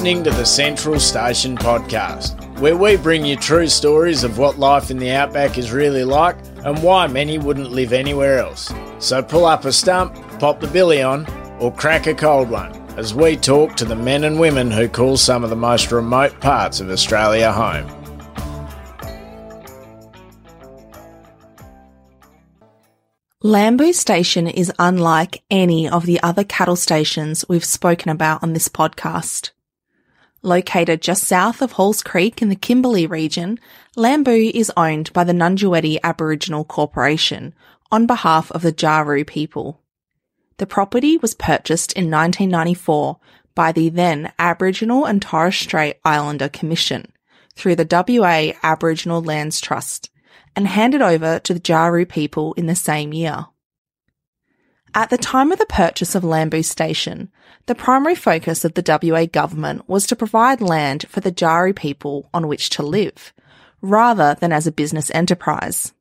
Listening to the Central Station podcast, where we bring you true stories of what life in the outback is really like and why many wouldn't live anywhere else. So pull up a stump, pop the billy on, or crack a cold one as we talk to the men and women who call some of the most remote parts of Australia home. Lamboo Station is unlike any of the other cattle stations we've spoken about on this podcast. Located just south of Halls Creek in the Kimberley region, Lamboo is owned by the Ngunjiwirri Aboriginal Corporation on behalf of the Jaru people. The property was purchased in 1994 by the then Aboriginal and Torres Strait Islander Commission through the WA Aboriginal Lands Trust and handed over to the Jaru people in the same year. At the time of the purchase of Lamboo Station, the primary focus of the WA government was to provide land for the Jaru people on which to live, rather than as a business enterprise.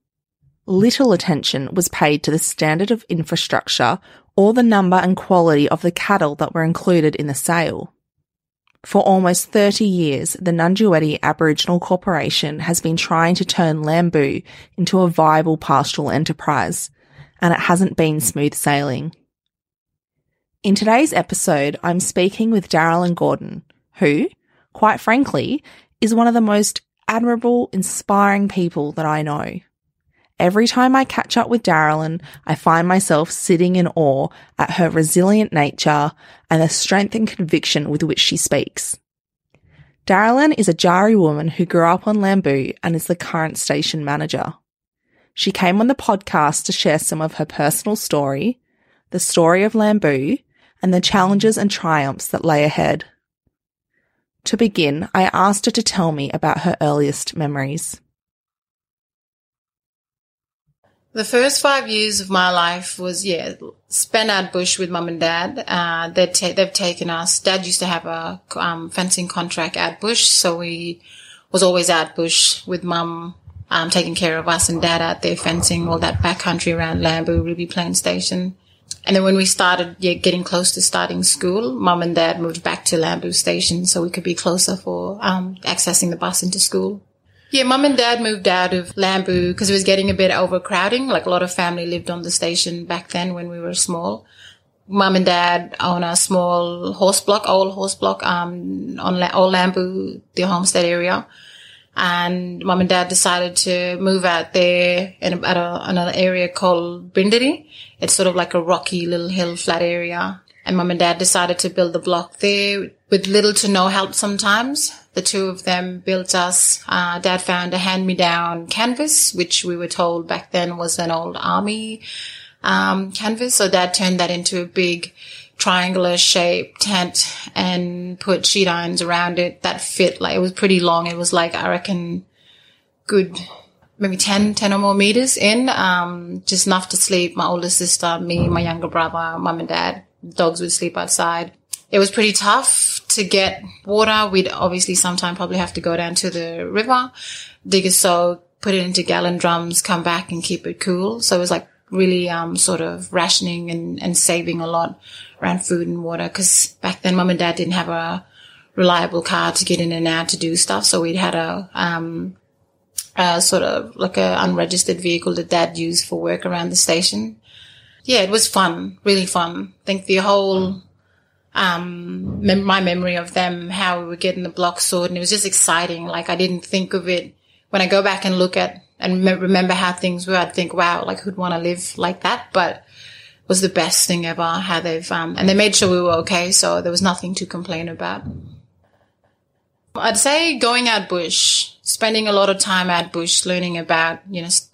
Little attention was paid to the standard of infrastructure or the number and quality of the cattle that were included in the sale. For almost 30 years, the Ngunjiwirri Aboriginal Corporation has been trying to turn Lamboo into a viable pastoral enterprise, and it hasn't been smooth sailing. In today's episode, I'm speaking with Darrylin Gordon, who, quite frankly, is one of the most admirable, inspiring people that I know. Every time I catch up with Darrylin, I find myself sitting in awe at her resilient nature and the strength and conviction with which she speaks. Darrylin is a Jaru woman who grew up on Lamboo and is the current station manager. She came on the podcast to share some of her personal story, the story of Lamboo, and the challenges and triumphs that lay ahead. To begin, I asked her to tell me about her earliest memories. The first five years of my life was, yeah, spent at bush with mum and dad. Uh, they ta- they've taken us. Dad used to have a um, fencing contract at bush, so we was always out bush with mum, um, taking care of us and dad out there fencing all that backcountry around Lamboo, Ruby Plain Station. And then when we started yeah, getting close to starting school, mum and dad moved back to Lamboo Station so we could be closer for um, accessing the bus into school. Yeah, mum and dad moved out of Lamboo because it was getting a bit overcrowding. Like a lot of family lived on the station back then when we were small. Mum and dad own a small horse block, old horse block, um, on La- old Lamboo, the homestead area. And mom and dad decided to move out there in at a, another area called Bindiri. It's sort of like a rocky little hill flat area. And mom and dad decided to build the block there with little to no help sometimes. The two of them built us. Uh, dad found a hand-me-down canvas, which we were told back then was an old army um, canvas. So dad turned that into a big triangular shaped tent and put sheet irons around it that fit. Like it was pretty long. It was like I reckon good maybe 10, 10 or more meters in, um, just enough to sleep. My older sister, me, my younger brother, mum and dad, dogs would sleep outside. It was pretty tough to get water. We'd obviously sometime probably have to go down to the river, dig a soak, put it into gallon drums, come back and keep it cool. So it was like really, um, sort of rationing and, and saving a lot around food and water. Cause back then mum and dad didn't have a reliable car to get in and out to do stuff. So we'd had a, um, uh, sort of like a unregistered vehicle that dad used for work around the station. Yeah, it was fun, really fun. I think the whole, um, mem- my memory of them, how we were getting the block sorted, and it was just exciting. Like I didn't think of it when I go back and look at and me- remember how things were. I'd think, wow, like who'd want to live like that? But was the best thing ever. How they've um, and they made sure we were okay, so there was nothing to complain about. I'd say going out bush, spending a lot of time out bush, learning about, you know, st-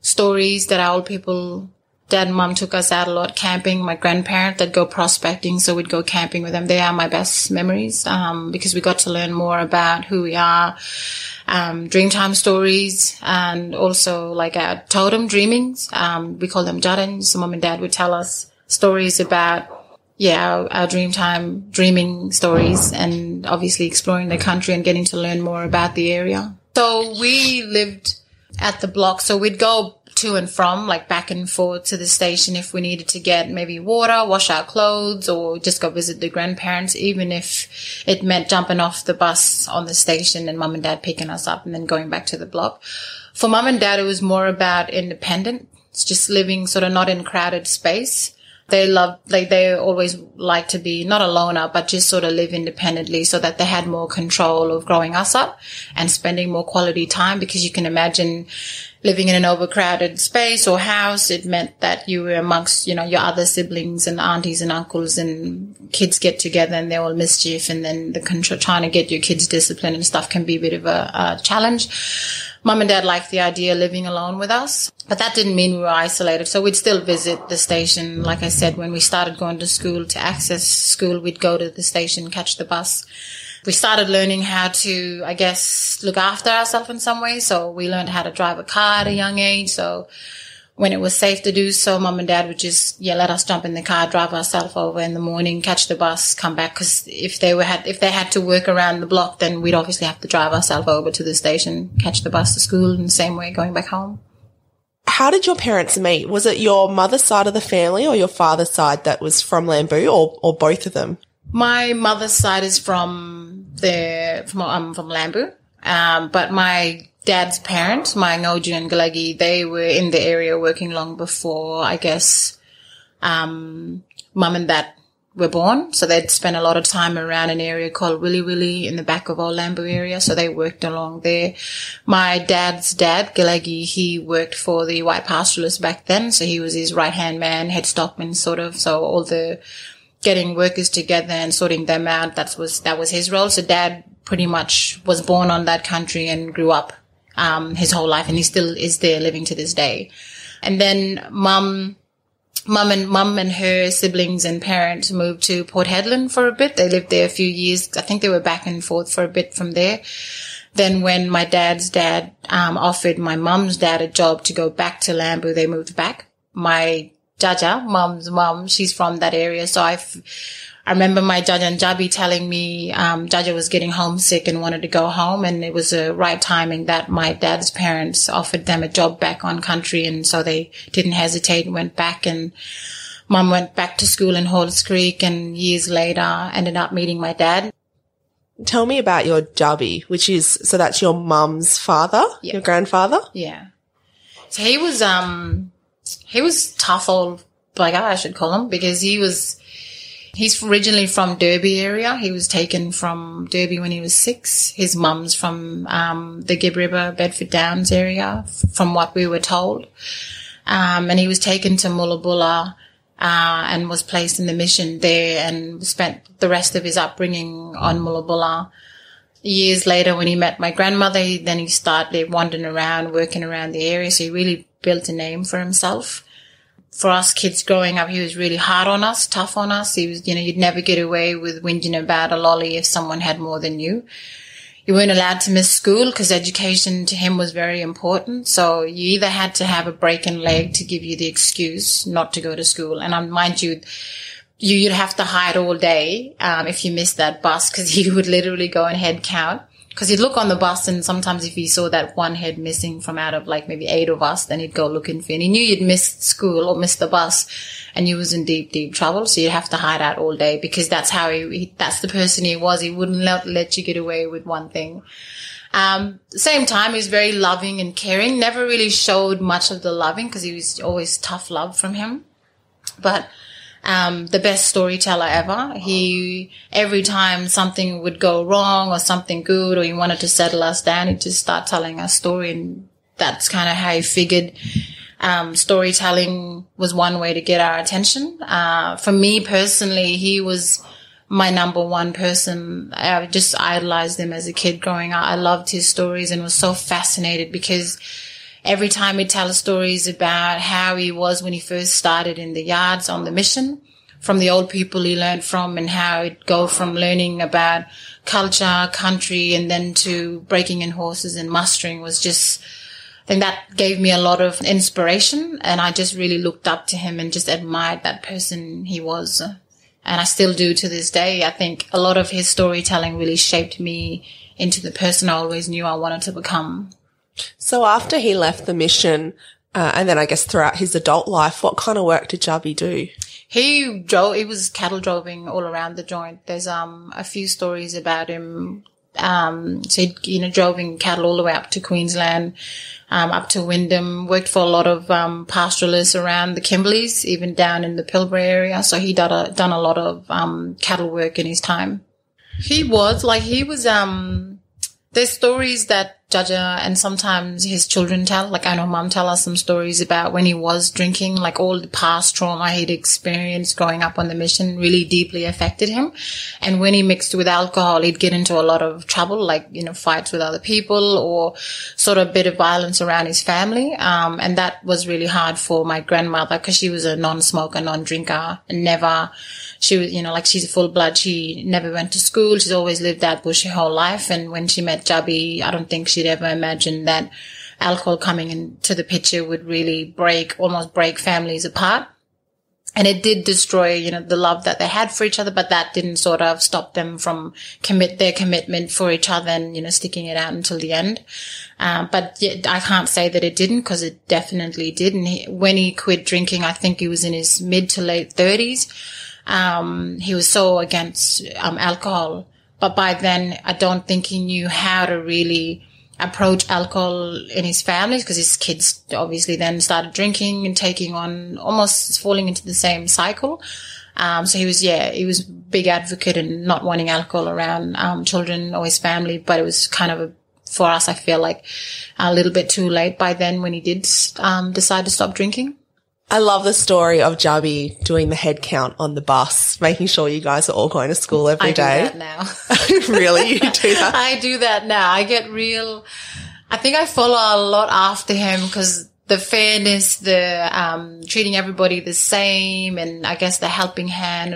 stories that our old people, dad and mum took us out a lot camping. My grandparents, they'd go prospecting. So we'd go camping with them. They are my best memories, um, because we got to learn more about who we are, um, Dreamtime stories and also like our totem dreamings. Um, we call them Jardins. So mum and dad would tell us stories about yeah, our, our Dreamtime dreaming stories and obviously exploring the country and getting to learn more about the area. So we lived at the block. So we'd go to and from, like back and forth to the station if we needed to get maybe water, wash our clothes, or just go visit the grandparents, even if it meant jumping off the bus on the station and mum and dad picking us up and then going back to the block. For mum and dad, it was more about independent. It's just living sort of not in crowded space they love like they always like to be not a loner but just sort of live independently so that they had more control of growing us up and spending more quality time because you can imagine living in an overcrowded space or house it meant that you were amongst you know your other siblings and aunties and uncles and kids get together and they're all mischief and then the control trying to get your kids disciplined and stuff can be a bit of a, a challenge mum and dad liked the idea of living alone with us, but that didn't mean we were isolated. So we'd still visit the station. Like I said, when we started going to school to access school, we'd go to the station, catch the bus. We started learning how to, I guess, look after ourselves in some way. So we learned how to drive a car at a young age. So when it was safe to do so, mum and dad would just, yeah, let us jump in the car, drive ourselves over in the morning, catch the bus, come back. Cause if they were had, if they had to work around the block, then we'd obviously have to drive ourselves over to the station, catch the bus to school in the same way going back home. How did your parents meet? Was it your mother's side of the family or your father's side that was from Lamboo or, or both of them? My mother's side is from the, from, um, from Lamboo. Um, but my dad's parents, my Ngoju and Galagi, they were in the area working long before, I guess, um, mum and dad were born. So they'd spent a lot of time around an area called Willy Willy in the back of Old Lamboo area. So they worked along there. My dad's dad, Galagi, he worked for the white pastoralists back then. So he was his right hand man, head stockman sort of. So all the getting workers together and sorting them out, that was, that was his role. So dad pretty much was born on that country and grew up um, his whole life and he still is there living to this day. And then mum, mum and mum and her siblings and parents moved to Port Hedland for a bit. They lived there a few years. I think they were back and forth for a bit from there. Then when my dad's dad, um, offered my mum's dad a job to go back to Lamboo, they moved back. My Jaja, mum's mum, she's from that area. So I've, I remember my Jaja and Jabi telling me um, Jaja was getting homesick and wanted to go home, and it was a right timing that my dad's parents offered them a job back on country, and so they didn't hesitate and went back. And mom went back to school in Halls Creek, and years later ended up meeting my dad. Tell me about your Jabi, which is so that's your mum's father, yeah. your grandfather. Yeah. So he was um he was tough old black guy, I should call him, because he was He's originally from Derby area. He was taken from Derby when he was six. His mum's from um, the Gibb River, Bedford Downs area, from what we were told. Um, and he was taken to Mullabulla uh, and was placed in the mission there and spent the rest of his upbringing on Mullabulla. Years later, when he met my grandmother, then he started wandering around, working around the area. So he really built a name for himself for us kids growing up, he was really hard on us, tough on us. He was, you know, you'd never get away with whinging about a lolly if someone had more than you. You weren't allowed to miss school because education to him was very important. So you either had to have a broken leg to give you the excuse not to go to school. And um, mind you, you'd have to hide all day um, if you missed that bus because he would literally go and head count because he'd look on the bus and sometimes if he saw that one head missing from out of like maybe eight of us, then he'd go looking for, and he knew you'd missed school or missed the bus and you was in deep, deep trouble. So you'd have to hide out all day because that's how he, he that's the person he was. He wouldn't let, let you get away with one thing. Um, same time, he was very loving and caring, never really showed much of the loving because he was always tough love from him. But um, the best storyteller ever. He, every time something would go wrong or something good or he wanted to settle us down, he'd just start telling us story. And that's kind of how he figured, um, storytelling was one way to get our attention. Uh, for me personally, he was my number one person. I just idolized him as a kid growing up. I loved his stories and was so fascinated because every time he tells stories about how he was when he first started in the yards on the mission from the old people he learned from and how it go from learning about culture, country, and then to breaking in horses and mustering was just, I think that gave me a lot of inspiration. And I just really looked up to him and just admired that person he was. And I still do to this day. I think a lot of his storytelling really shaped me into the person I always knew I wanted to become. So after he left the mission, Uh, and then I guess throughout his adult life, what kind of work did Jubby do? He drove, he was cattle droving all around the joint. There's, um, a few stories about him. Um, so he, you know, droving cattle all the way up to Queensland, um, up to Wyndham, worked for a lot of, um, pastoralists around the Kimberleys, even down in the Pilbara area. So he done a, done a lot of, um, cattle work in his time. He was like, he was, um, there's stories that Jaja and sometimes his children tell, like I know mom tell us some stories about when he was drinking, like all the past trauma he'd experienced growing up on the mission really deeply affected him. And when he mixed with alcohol, he'd get into a lot of trouble, like, you know, fights with other people or sort of a bit of violence around his family. Um, and that was really hard for my grandmother because she was a non-smoker, non-drinker and never, she was, you know, like she's full blood. She never went to school. She's always lived that bush her whole life. And when she met Jubby, I don't think she'd ever imagined that alcohol coming into the picture would really break, almost break families apart. And it did destroy, you know, the love that they had for each other, but that didn't sort of stop them from commit their commitment for each other and, you know, sticking it out until the end. Um, but yet I can't say that it didn't because it definitely did. And he, when he quit drinking, I think he was in his mid to late thirties um, he was so against um, alcohol. But by then, I don't think he knew how to really approach alcohol in his family because his kids obviously then started drinking and taking on almost falling into the same cycle. Um, so he was, yeah, he was big advocate and not wanting alcohol around um, children or his family, but it was kind of a, for us, I feel like a little bit too late by then when he did um, decide to stop drinking. I love the story of Jubby doing the head count on the bus, making sure you guys are all going to school every I day. Do that now. really? You do that? I do that now. I get real, I think I follow a lot after him because the fairness, the um, treating everybody the same, and I guess the helping hand.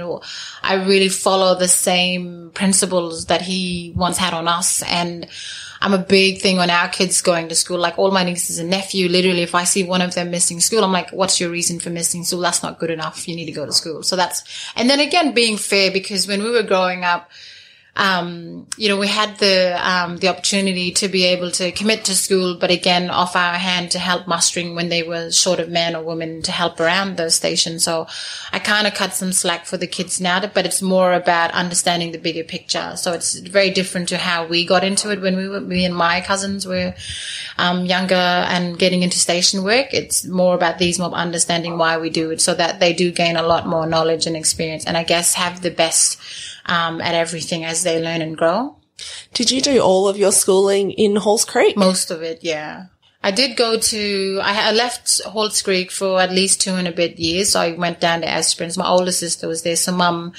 I really follow the same principles that he once had on us, and I'm a big thing on our kids going to school. Like all my nieces and nephew, literally, if I see one of them missing school, I'm like, what's your reason for missing school? That's not good enough. You need to go to school. So that's, and then again, being fair because when we were growing up, um, you know, we had the um, the opportunity to be able to commit to school, but again, off our hand to help mustering when they were short of men or women to help around those stations. So I kind of cut some slack for the kids now, but it's more about understanding the bigger picture. So it's very different to how we got into it when we were, me and my cousins were um, younger and getting into station work. It's more about these mob understanding why we do it so that they do gain a lot more knowledge and experience and I guess have the best um, at everything as they learn and grow. Did you do all of your schooling in Halls Creek? Most of it, yeah. I did go to, I, left Halls Creek for at least two and a bit years. So I went down to Esperance. My older sister was there. So mum,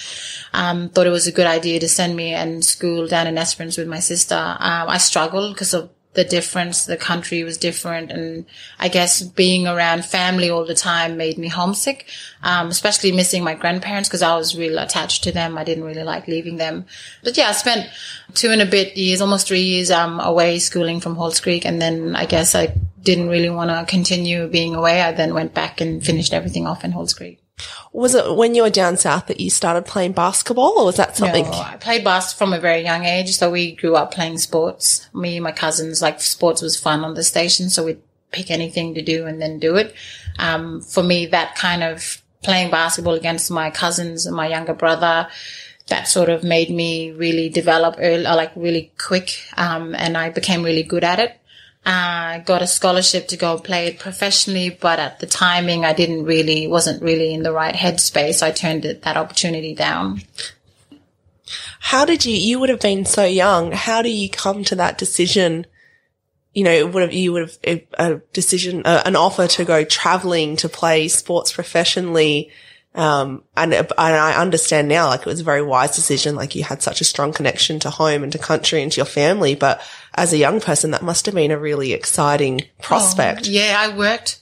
um, thought it was a good idea to send me and school down in Esperance with my sister. Um, I struggled because of the difference. The country was different. And I guess being around family all the time made me homesick, um, especially missing my grandparents because I was really attached to them. I didn't really like leaving them. But yeah, I spent two and a bit years, almost three years, um, away schooling from Halls Creek. And then I guess I didn't really want to continue being away. I then went back and finished everything off in Halls Creek. Was it when you were down south that you started playing basketball or was that something? No, I played basketball from a very young age. So we grew up playing sports. Me and my cousins, like sports was fun on the station. So we'd pick anything to do and then do it. Um, for me, that kind of playing basketball against my cousins and my younger brother, that sort of made me really develop early, like really quick. Um, and I became really good at it uh, got a scholarship to go play it professionally, but at the timing, I didn't really, wasn't really in the right headspace. I turned it, that opportunity down. How did you, you would have been so young. How do you come to that decision? You know, would have, you would have a, a decision, uh, an offer to go traveling to play sports professionally um, and, and I understand now, like it was a very wise decision. Like you had such a strong connection to home and to country and to your family. But as a young person, that must have been a really exciting prospect. Oh, yeah. I worked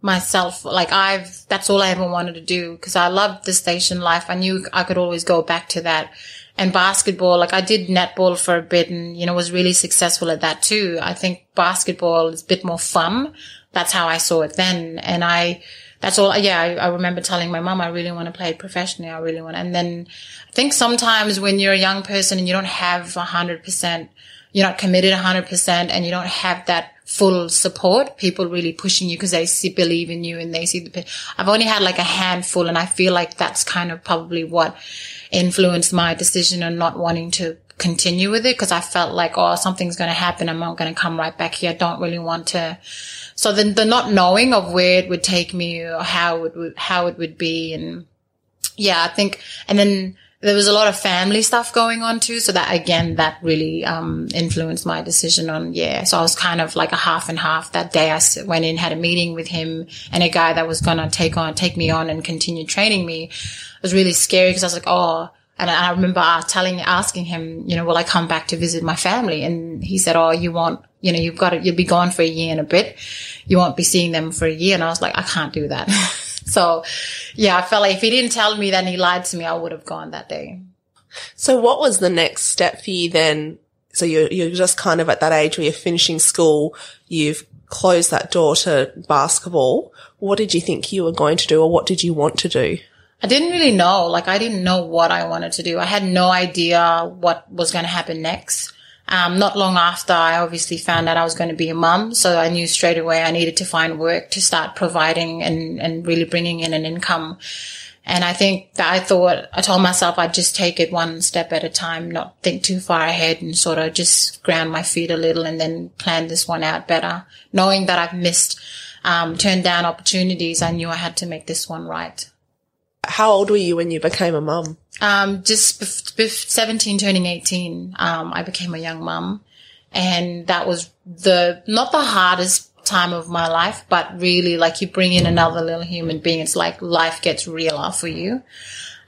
myself. Like I've, that's all I ever wanted to do because I loved the station life. I knew I could always go back to that. And basketball, like I did netball for a bit and, you know, was really successful at that too. I think basketball is a bit more fun. That's how I saw it then. And I, that's all. Yeah, I, I remember telling my mom, I really want to play it professionally. I really want. And then I think sometimes when you're a young person and you don't have a hundred percent, you're not committed a hundred percent and you don't have that full support, people really pushing you because they see, believe in you and they see the, I've only had like a handful and I feel like that's kind of probably what influenced my decision on not wanting to continue with it because I felt like, oh, something's going to happen. I'm not going to come right back here. I don't really want to. So then the not knowing of where it would take me or how it would, how it would be. And yeah, I think, and then there was a lot of family stuff going on too. So that again, that really, um, influenced my decision on, yeah. So I was kind of like a half and half that day. I went in, had a meeting with him and a guy that was going to take on, take me on and continue training me. It was really scary because I was like, oh, and I remember telling, asking him, you know, will I come back to visit my family? And he said, oh, you won't, you know, you've got to, you'll be gone for a year and a bit. You won't be seeing them for a year. And I was like, I can't do that. so yeah, I felt like if he didn't tell me that he lied to me, I would have gone that day. So what was the next step for you then? So you're, you're just kind of at that age where you're finishing school. You've closed that door to basketball. What did you think you were going to do or what did you want to do? I didn't really know. Like I didn't know what I wanted to do. I had no idea what was going to happen next. Um, not long after, I obviously found out I was going to be a mum. So I knew straight away I needed to find work to start providing and, and really bringing in an income. And I think that I thought, I told myself I'd just take it one step at a time, not think too far ahead and sort of just ground my feet a little and then plan this one out better. Knowing that I've missed, um, turned down opportunities, I knew I had to make this one right. How old were you when you became a mum? Um, just bef- bef- 17 turning 18, um, I became a young mum and that was the, not the hardest time of my life, but really like you bring in another little human being. It's like life gets realer for you.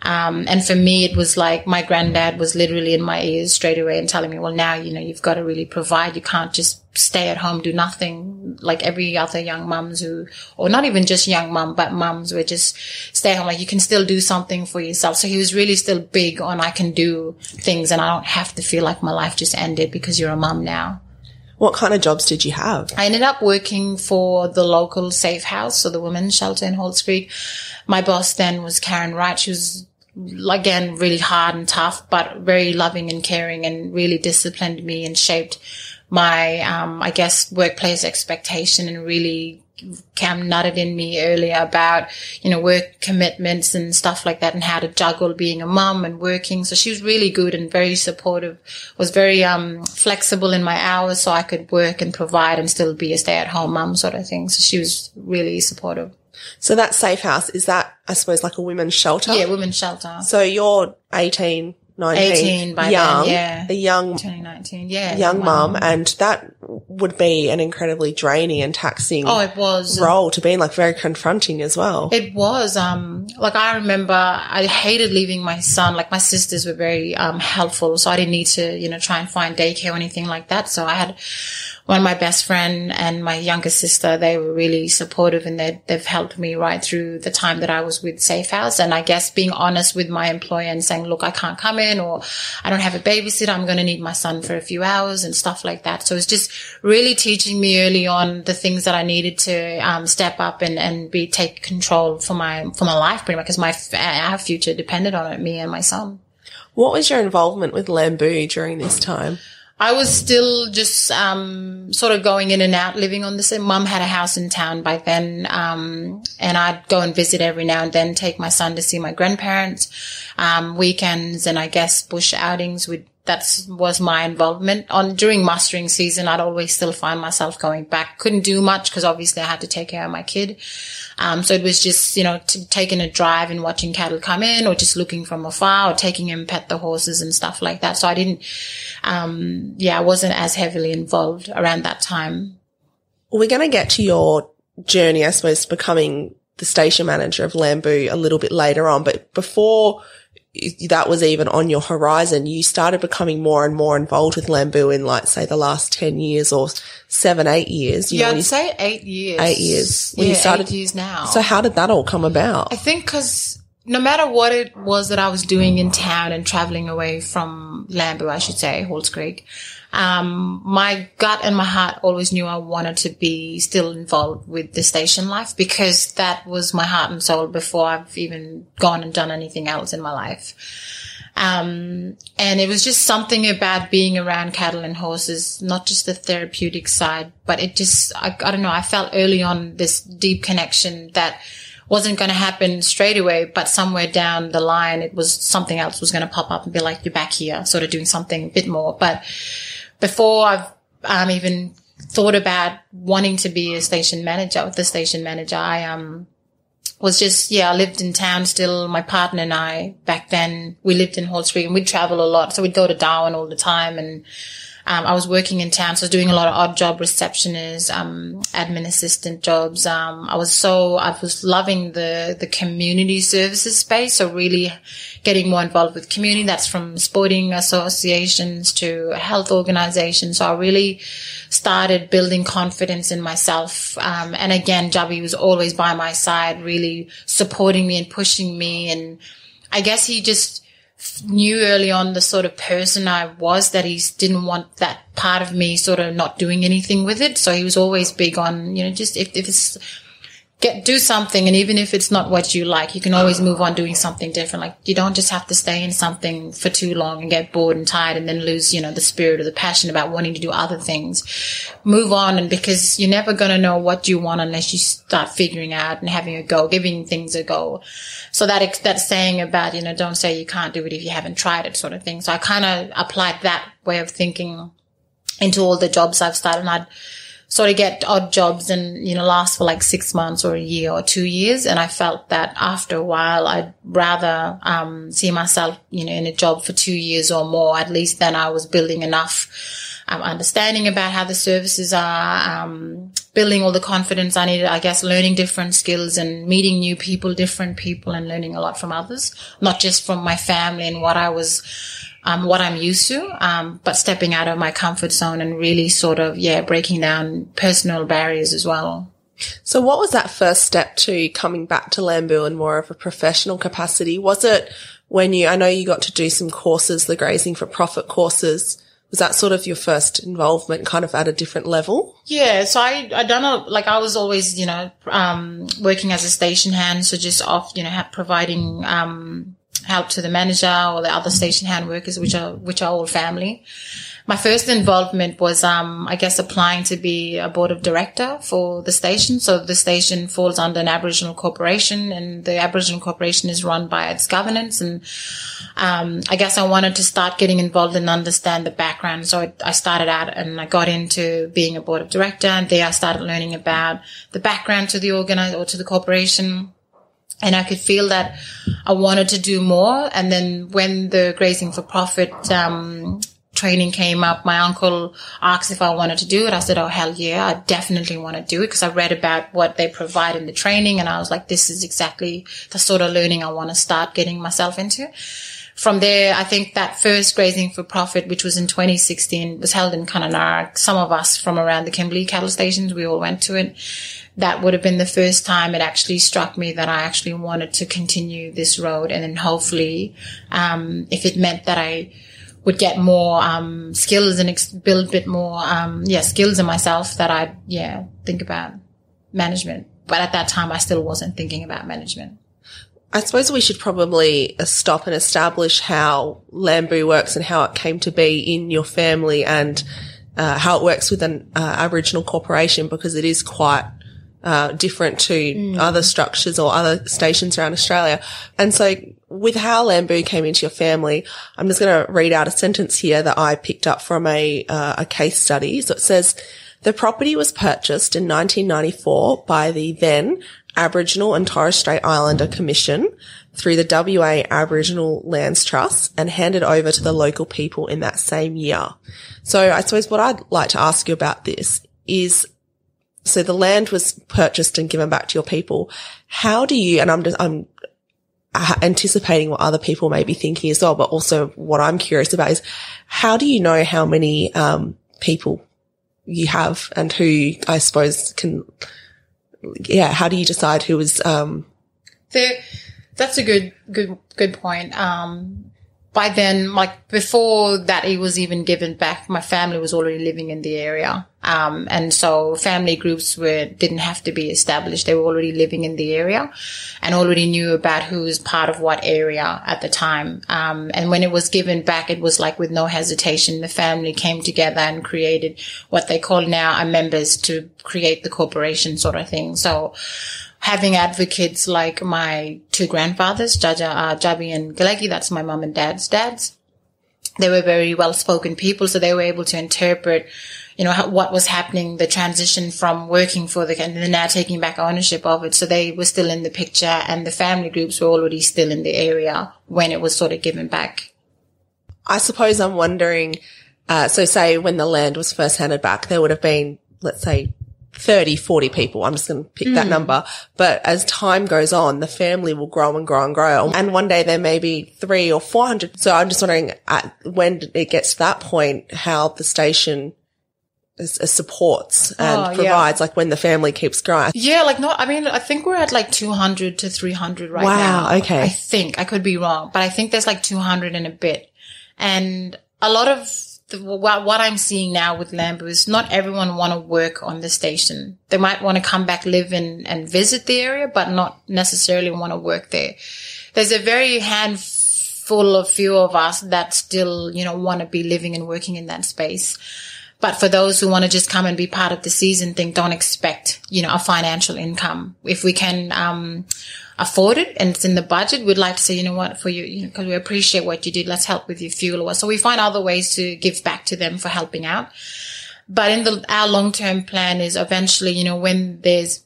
Um, and for me, it was like my granddad was literally in my ears straight away and telling me, well, now, you know, you've got to really provide. You can't just stay at home, do nothing like every other young mums who, or not even just young mum, but mums who just stay home. Like you can still do something for yourself. So he was really still big on I can do things and I don't have to feel like my life just ended because you're a mum now. What kind of jobs did you have? I ended up working for the local safe house, so the women's shelter in Halls Creek. My boss then was Karen Wright. She was again, really hard and tough, but very loving and caring and really disciplined me and shaped my, um, I guess, workplace expectation and really Cam nutted in me earlier about, you know, work commitments and stuff like that and how to juggle being a mum and working. So she was really good and very supportive, was very, um, flexible in my hours so I could work and provide and still be a stay at home mum sort of thing. So she was really supportive. So that safe house, is that, I suppose, like a women's shelter? Yeah, women's shelter. So you're 18, 19, 18 by young, then, yeah. a young, 2019, yeah. young mum, and that would be an incredibly draining and taxing Oh, it was. role to be in, like very confronting as well. It was, um, like I remember I hated leaving my son. Like my sisters were very, um, helpful. So I didn't need to, you know, try and find daycare or anything like that. So I had one, of my best friend and my younger sister, they were really supportive and they, they've helped me right through the time that I was with Safe House. And I guess being honest with my employer and saying, look, I can't come in or I don't have a babysitter. I'm going to need my son for a few hours and stuff like that. So it's just really teaching me early on the things that I needed to, um, step up and, and be, take control for my, for my life pretty much because my, our future depended on it, me and my son. What was your involvement with Lamboo during this time? I was still just um, sort of going in and out, living on the same. Mum had a house in town by then, um, and I'd go and visit every now and then. Take my son to see my grandparents, um, weekends, and I guess bush outings. With that was my involvement on during mustering season. I'd always still find myself going back. Couldn't do much because obviously I had to take care of my kid. Um, so it was just, you know, t- taking a drive and watching cattle come in or just looking from afar or taking him pet the horses and stuff like that. So I didn't, um, yeah, I wasn't as heavily involved around that time. We're going to get to your journey, I suppose, becoming the station manager of Lamboo a little bit later on. But before that was even on your horizon, you started becoming more and more involved with Lamboo in like, say, the last 10 years or seven, eight years. yeah, I'd you, say eight years. eight years. When Yeah, you started- eight years now. so how did that all come about? I think because no matter what it was that I was doing in town and traveling away from Lamboo, I should say, Halls Creek, um, my gut and my heart always knew I wanted to be still involved with the station life because that was my heart and soul before I've even gone and done anything else in my life. Um, and it was just something about being around cattle and horses, not just the therapeutic side, but it just, I, I don't know, I felt early on this deep connection that wasn't going to happen straight away, but somewhere down the line, it was something else was going to pop up and be like, you're back here, sort of doing something a bit more. But before I've um, even thought about wanting to be a station manager, with the station manager, I, um, was just, yeah, I lived in town still. My partner and I, back then, we lived in Halls Creek and we'd travel a lot. So we'd go to Darwin all the time. And, um, I was working in town. So I was doing a lot of odd job receptionist, um, admin assistant jobs. Um, I was so, I was loving the, the community services space. So really getting more involved with community. That's from sporting associations to health organizations. So I really, started building confidence in myself. Um, and again, Javi was always by my side, really supporting me and pushing me. And I guess he just knew early on the sort of person I was that he didn't want that part of me sort of not doing anything with it. So he was always big on, you know, just if, if it's, get do something and even if it's not what you like you can always move on doing something different. Like you don't just have to stay in something for too long and get bored and tired and then lose you know the spirit or the passion about wanting to do other things. Move on and because you're never going to know what you want unless you start figuring out and having a go giving things a go so that that saying about you know don't say you can't do it if you haven't tried it sort of thing. So i kind of applied that way of thinking into all the jobs i've started. And i'd sort of get odd jobs and, you know, last for like six months or a year or two years. And I felt that after a while, I'd rather, um, see myself, you know, in a job for two years or more. At least then I was building enough, um, understanding about how the services are, um, building all the confidence I needed, I guess, learning different skills and meeting new people, different people and learning a lot from others, not just from my family and what I was, um, what I'm used to, um, but stepping out of my comfort zone and really sort of, yeah, breaking down personal barriers as well. So what was that first step to coming back to Lamboo in more of a professional capacity? Was it when you, I know you got to do some courses, the grazing for profit courses. Was that sort of your first involvement kind of at a different level? Yeah. So I, I don't know, like I was always, you know, um, working as a station hand. So just off, you know, providing, um, help to the manager or the other station hand workers, which are, which are all family. My first involvement was, um, I guess applying to be a board of director for the station. So the station falls under an Aboriginal corporation and the Aboriginal corporation is run by its governance. And, um, I guess I wanted to start getting involved and understand the background. So I, I started out and I got into being a board of director and there I started learning about the background to the organize or to the corporation and I could feel that I wanted to do more. And then when the grazing for profit, um, training came up, my uncle asked if I wanted to do it. I said, Oh, hell yeah, I definitely want to do it because I read about what they provide in the training. And I was like, this is exactly the sort of learning I want to start getting myself into. From there, I think that first grazing for profit, which was in 2016, was held in Kununurra. Some of us from around the Kimberley cattle stations, we all went to it that would have been the first time it actually struck me that I actually wanted to continue this road. And then hopefully, um, if it meant that I would get more, um, skills and ex- build a bit more, um, yeah, skills in myself that I'd, yeah, think about management. But at that time, I still wasn't thinking about management. I suppose we should probably stop and establish how Lamboo works and how it came to be in your family and uh, how it works with an uh, Aboriginal corporation because it is quite uh, different to mm. other structures or other stations around Australia. And so with how Lamboo came into your family, I'm just going to read out a sentence here that I picked up from a, uh, a case study. So it says, the property was purchased in 1994 by the then Aboriginal and Torres Strait Islander Commission through the WA Aboriginal Lands Trust and handed over to the local people in that same year. So I suppose what I'd like to ask you about this is so the land was purchased and given back to your people. How do you, and I'm just, I'm anticipating what other people may be thinking as well, but also what I'm curious about is how do you know how many, um, people you have and who I suppose can, yeah, how do you decide who is, um, there, that's a good, good, good point. Um, by then, like before that, it was even given back. My family was already living in the area, um, and so family groups were didn't have to be established. They were already living in the area, and already knew about who was part of what area at the time. Um, and when it was given back, it was like with no hesitation. The family came together and created what they call now a members to create the corporation sort of thing. So having advocates like my two grandfathers, Jaja, uh, Jabi and Galegi, that's my mom and dad's dads. They were very well spoken people, so they were able to interpret, you know, what was happening, the transition from working for the, and then now taking back ownership of it. So they were still in the picture and the family groups were already still in the area when it was sort of given back. I suppose I'm wondering, uh, so say when the land was first handed back, there would have been, let's say, 30, 40 people. I'm just going to pick mm. that number. But as time goes on, the family will grow and grow and grow. And one day there may be three or 400. So I'm just wondering at, when it gets to that point, how the station supports and oh, provides, yeah. like when the family keeps growing. Yeah, like not, I mean, I think we're at like 200 to 300 right wow, now. Wow, okay. I think, I could be wrong, but I think there's like 200 and a bit. And a lot of the, what, what I'm seeing now with Lamboo is not everyone want to work on the station. They might want to come back, live in and visit the area, but not necessarily want to work there. There's a very handful of few of us that still, you know, want to be living and working in that space. But for those who want to just come and be part of the season thing, don't expect, you know, a financial income. If we can, um, afford it and it's in the budget, we'd like to say, you know what, for you, you know, because we appreciate what you did. Let's help with your fuel or so we find other ways to give back to them for helping out. But in the, our long-term plan is eventually, you know, when there's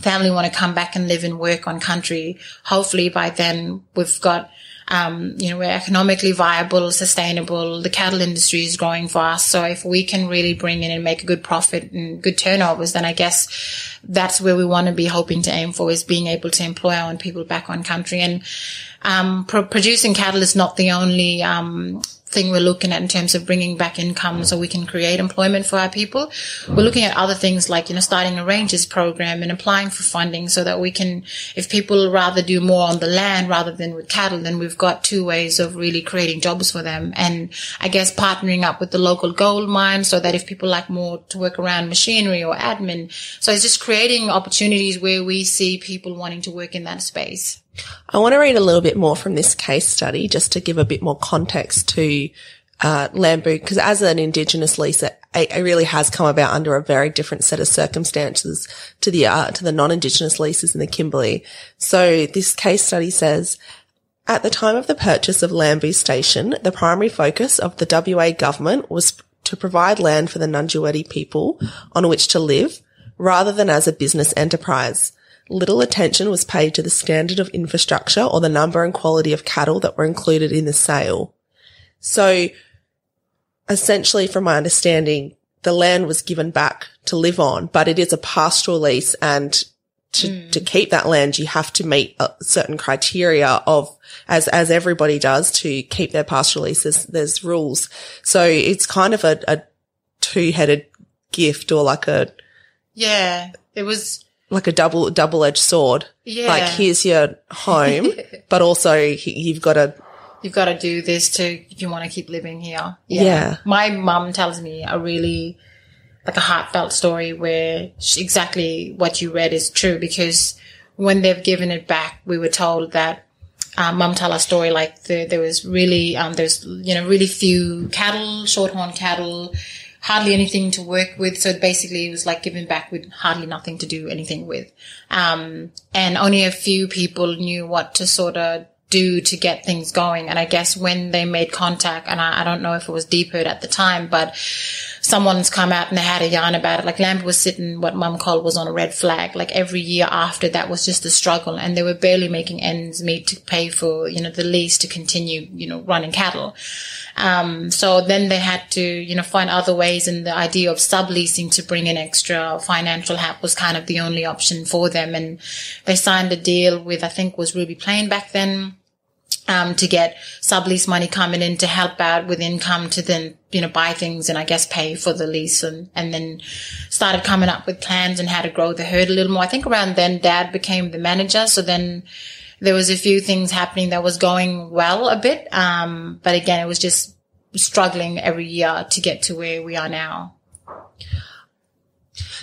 family want to come back and live and work on country, hopefully by then we've got um, you know, we're economically viable, sustainable. The cattle industry is growing fast. So if we can really bring in and make a good profit and good turnovers, then I guess that's where we want to be hoping to aim for is being able to employ our own people back on country. And, um, pro- producing cattle is not the only, um, thing we're looking at in terms of bringing back income so we can create employment for our people. We're looking at other things like, you know, starting a rangers program and applying for funding so that we can, if people rather do more on the land rather than with cattle, then we've got two ways of really creating jobs for them. And I guess partnering up with the local gold mine so that if people like more to work around machinery or admin. So it's just creating opportunities where we see people wanting to work in that space. I want to read a little bit more from this case study just to give a bit more context to uh, Lamboo, because as an Indigenous lease, it, it, really has come about under a very different set of circumstances to the uh, to the non-Indigenous leases in the Kimberley. So this case study says. At the time of the purchase of Lamboo Station, the primary focus of the WA government was to provide land for the Ngunjiwirri people on which to live, rather than as a business enterprise little attention was paid to the standard of infrastructure or the number and quality of cattle that were included in the sale. So essentially, from my understanding, the land was given back to live on, but it is a pastoral lease and to, mm. to keep that land, you have to meet certain criteria of, as, as everybody does to keep their pastoral leases. There's rules. So it's kind of a, a two-headed gift or like a. Yeah. It was, like a double double edged sword. Yeah. Like here's your home, but also you've got to you've got to do this to if you want to keep living here. Yeah. yeah. My mum tells me a really like a heartfelt story where she, exactly what you read is true because when they've given it back, we were told that um, mum tell a story like the, there was really um, there's you know really few cattle, shorthorn cattle hardly anything to work with. So basically it was like giving back with hardly nothing to do anything with. Um, and only a few people knew what to sort of do to get things going. And I guess when they made contact, and I, I don't know if it was deepered at the time, but someone's come out and they had a yarn about it. Like Lamb was sitting, what mum called was on a red flag. Like every year after that was just a struggle and they were barely making ends meet to pay for, you know, the lease to continue, you know, running cattle. Um, so then they had to, you know, find other ways and the idea of subleasing to bring in extra financial help was kind of the only option for them. And they signed a deal with, I think was Ruby Plain back then. Um, to get sublease money coming in to help out with income to then, you know, buy things and I guess pay for the lease and, and then started coming up with plans and how to grow the herd a little more. I think around then dad became the manager. So then there was a few things happening that was going well a bit. Um, but again, it was just struggling every year to get to where we are now.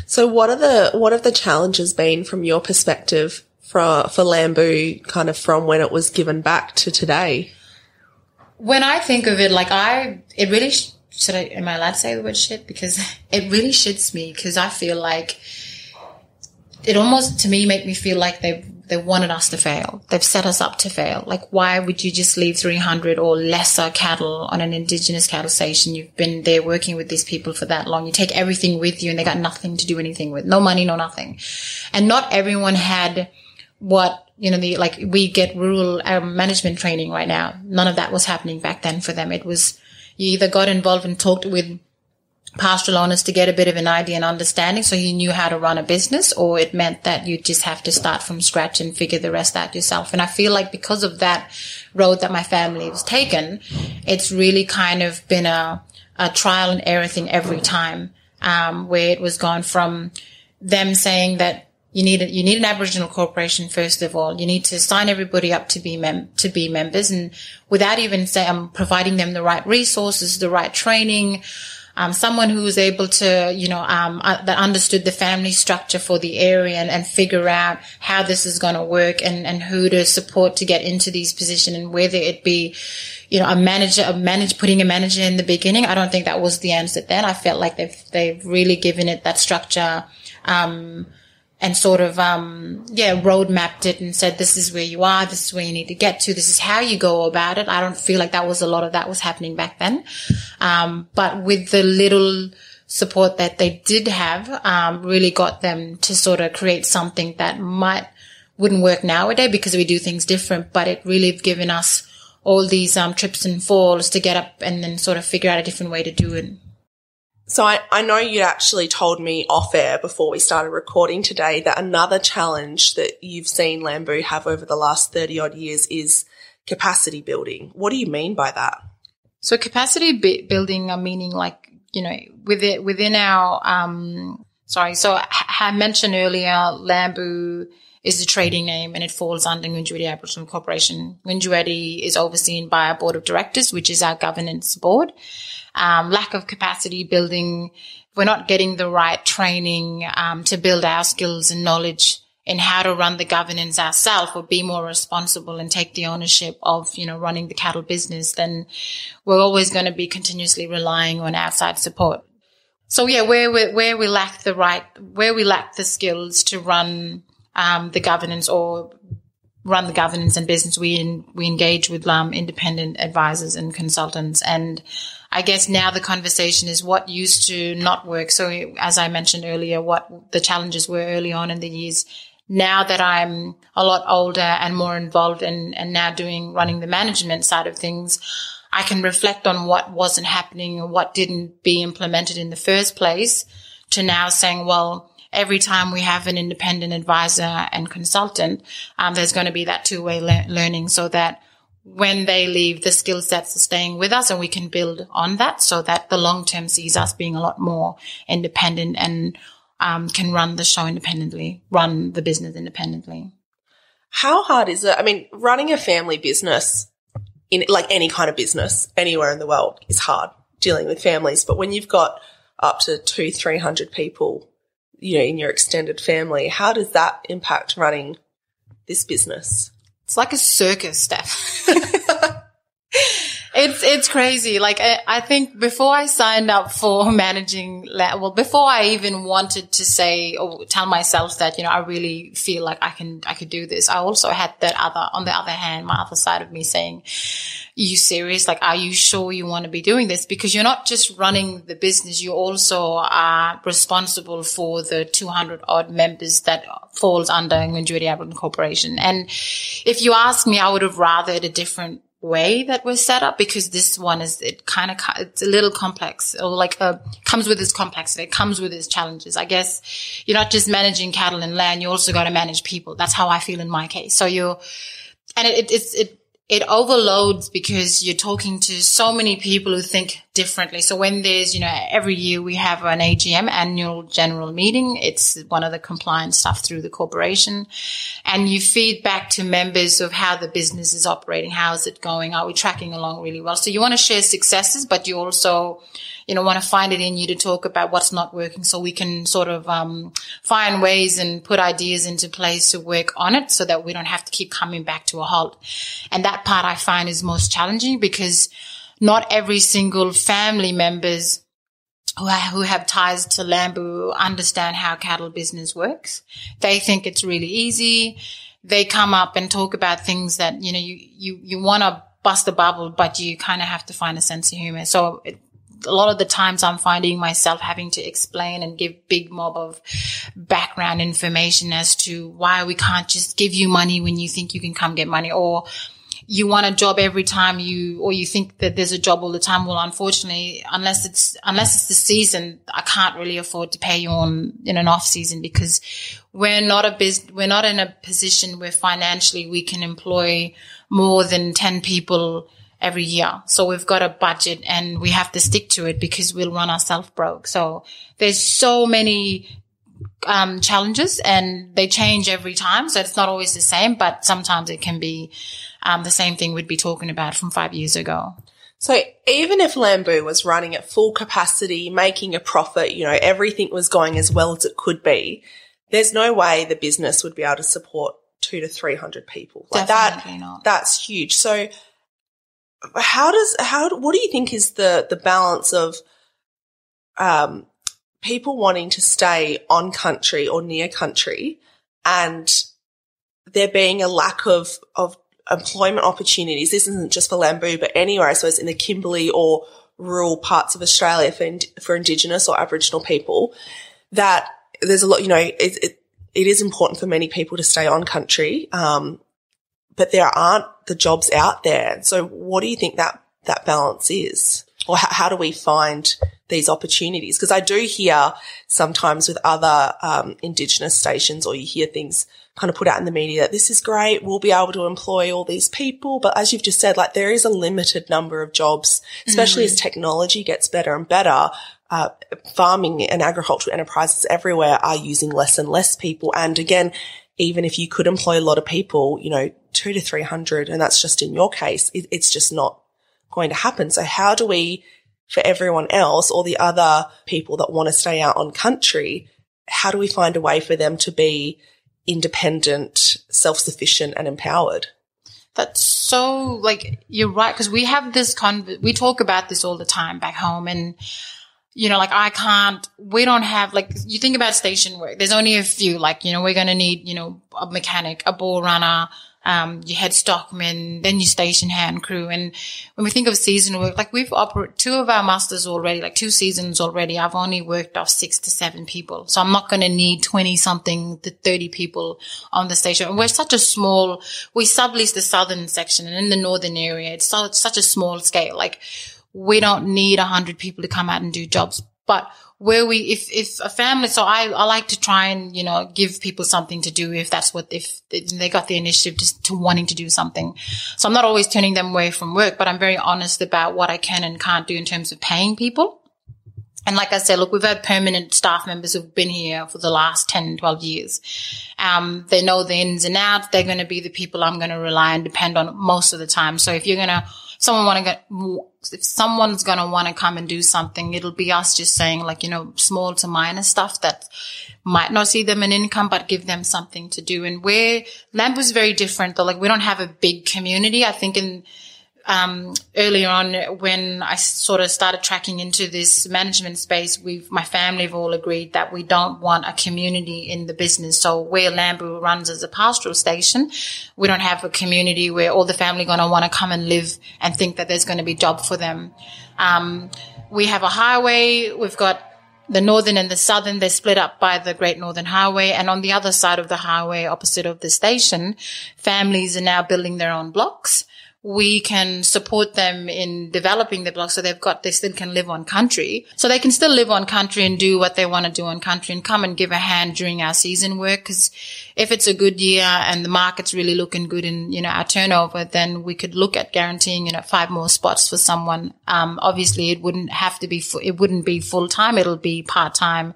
So what are the, what have the challenges been from your perspective for, for Lamboo kind of from when it was given back to today? When I think of it, like I, it really, sh- should I, am I allowed to say the word shit? Because it really shits me because I feel like it almost to me make me feel like they've they wanted us to fail. They've set us up to fail. Like, why would you just leave 300 or lesser cattle on an indigenous cattle station? You've been there working with these people for that long. You take everything with you and they got nothing to do anything with. No money, no nothing. And not everyone had what, you know, the, like we get rural um, management training right now. None of that was happening back then for them. It was, you either got involved and talked with pastoral owners to get a bit of an idea and understanding so you knew how to run a business or it meant that you just have to start from scratch and figure the rest out yourself. And I feel like because of that road that my family has taken, it's really kind of been a, a trial and error thing every time, um, where it was gone from them saying that you need a, you need an Aboriginal corporation first of all. You need to sign everybody up to be mem- to be members, and without even say, I'm um, providing them the right resources, the right training, um, someone who was able to, you know, um, uh, that understood the family structure for the area and, and figure out how this is going to work and, and who to support to get into these positions and whether it be, you know, a manager, a manage, putting a manager in the beginning. I don't think that was the answer then. I felt like they've, they've really given it that structure, um, and sort of, um, yeah, road mapped it and said, this is where you are. This is where you need to get to. This is how you go about it. I don't feel like that was a lot of that was happening back then. Um, but with the little support that they did have, um, really got them to sort of create something that might, wouldn't work nowadays because we do things different, but it really given us all these, um, trips and falls to get up and then sort of figure out a different way to do it. So I, I know you'd actually told me off air before we started recording today that another challenge that you've seen Lamboo have over the last 30 odd years is capacity building. What do you mean by that? So capacity building, I'm meaning like, you know, within, within our, um, sorry, so I mentioned earlier, Lamboo is the trading name and it falls under Ngunjiwirri Aboriginal Corporation. Ngunjiwirri is overseen by our board of directors, which is our governance board um, lack of capacity building. We're not getting the right training um, to build our skills and knowledge in how to run the governance ourselves or be more responsible and take the ownership of, you know, running the cattle business, then we're always going to be continuously relying on outside support. So yeah, where we, where we lack the right, where we lack the skills to run um, the governance or run the governance and business, we in, we engage with um, independent advisors and consultants. And I guess now the conversation is what used to not work. So as I mentioned earlier, what the challenges were early on in the years. Now that I'm a lot older and more involved and, and now doing running the management side of things, I can reflect on what wasn't happening or what didn't be implemented in the first place to now saying, well, every time we have an independent advisor and consultant, um, there's going to be that two-way le- learning so that when they leave, the skill sets are staying with us and we can build on that so that the long term sees us being a lot more independent and um, can run the show independently, run the business independently. How hard is it? I mean, running a family business in like any kind of business anywhere in the world is hard dealing with families. But when you've got up to two, 300 people you know, in your extended family. How does that impact running this business? It's like a circus, Steph. it's it's crazy. Like I, I, think before I signed up for managing, well, before I even wanted to say or tell myself that you know I really feel like I can I could do this, I also had that other on the other hand, my other side of me saying, you serious? Like, are you sure you want to be doing this? Because you're not just running the business, you also are responsible for the 200 odd members that falls under Ngunjiwirri Aboriginal Corporation. And if you ask me, I would have rather a different way that was set up because this one is it kind of it's a little complex or like a comes with its complexity it comes with its challenges. I guess you're not just managing cattle and land you also got to manage people. That's how i feel in my case. So you're and it, it it it overloads because you're talking to so many people who think differently. So when there's, you know, every year we have an AGM, annual general meeting. It's one of the compliance stuff through the corporation. And you feed back to members of how the business is operating. How is it going? Are we tracking along really well? So you want to share successes, but you also, you know, want to find it in you to talk about what's not working so we can sort of, um, find ways and put ideas into place to work on it so that we don't have to keep coming back to a halt. And that part I find is most challenging because not every single family members who, who have ties to Lamboo understand how cattle business works. They think it's really easy. They come up and talk about things that, you know, you, you, you want to bust the bubble, but you kind of have to find a sense of humor. So it, a lot of the times I'm finding myself having to explain and give big mob of background information as to why we can't just give you money when you think you can come get money or you want a job every time you, or you think that there's a job all the time. Well, unfortunately, unless it's, unless it's the season, I can't really afford to pay you on in an off season because we're not a biz, we're not in a position where financially we can employ more than 10 people every year. So we've got a budget and we have to stick to it because we'll run ourselves broke. So there's so many um, challenges and they change every time. So it's not always the same, but sometimes it can be um, the same thing we'd be talking about from five years ago. So even if Lamboo was running at full capacity, making a profit, you know, everything was going as well as it could be, there's no way the business would be able to support two to 300 people. Like Definitely that, not. that's huge. So how does, how, what do you think is the, the balance of, um, people wanting to stay on country or near country and there being a lack of, of employment opportunities. This isn't just for Lamboo, but anywhere, I suppose, in the Kimberley or rural parts of Australia for, for Indigenous or Aboriginal people, that there's a lot, you know, it, it, it is important for many people to stay on country. Um, but there aren't the jobs out there. So what do you think that, that balance is? Or how, how do we find these opportunities? Because I do hear sometimes with other, um, Indigenous stations or you hear things kind of put out in the media that this is great. We'll be able to employ all these people. But as you've just said, like there is a limited number of jobs, especially mm-hmm. as technology gets better and better. Uh, farming and agricultural enterprises everywhere are using less and less people. And again, even if you could employ a lot of people, you know, two to 300, and that's just in your case, it, it's just not going to happen. So how do we, for everyone else or the other people that want to stay out on country, how do we find a way for them to be independent, self-sufficient and empowered. That's so like you're right because we have this con we talk about this all the time back home and you know like I can't we don't have like you think about station work there's only a few like you know we're going to need you know a mechanic a bull runner um, you had stockmen, then you station hand crew. And when we think of season work, like we've operated two of our musters already, like two seasons already. I've only worked off six to seven people. So I'm not going to need 20 something to 30 people on the station. And we're such a small, we sublease the southern section and in the northern area, it's, so, it's such a small scale. Like we don't need a hundred people to come out and do jobs, but where we, if, if a family, so I, I like to try and, you know, give people something to do if that's what, if they got the initiative to, to wanting to do something. So I'm not always turning them away from work, but I'm very honest about what I can and can't do in terms of paying people. And like I said, look, we've had permanent staff members who've been here for the last 10, 12 years. Um, they know the ins and outs. They're going to be the people I'm going to rely and depend on most of the time. So if you're going to someone want to get, if someone's going to want to come and do something, it'll be us just saying like, you know, small to minor stuff that might not see them an income, but give them something to do. And where Lamboo was very different though, like we don't have a big community. I think in, um, earlier on when I sort of started tracking into this management space, we've, my family have all agreed that we don't want a community in the business. So where Lamboo runs as a pastoral station, we don't have a community where all the family going to want to come and live and think that there's going to be job for them. Um, we have a highway. We've got the northern and the southern, they're split up by the Great Northern Highway. And on the other side of the highway, opposite of the station, families are now building their own blocks we can support them in developing the block so they've got, they still can live on country. So they can still live on country and do what they want to do on country and come and give a hand during our season work. Cause if it's a good year and the market's really looking good in, you know, our turnover, then we could look at guaranteeing, you know, five more spots for someone. Um, obviously it wouldn't have to be, it wouldn't be full time. It'll be part time,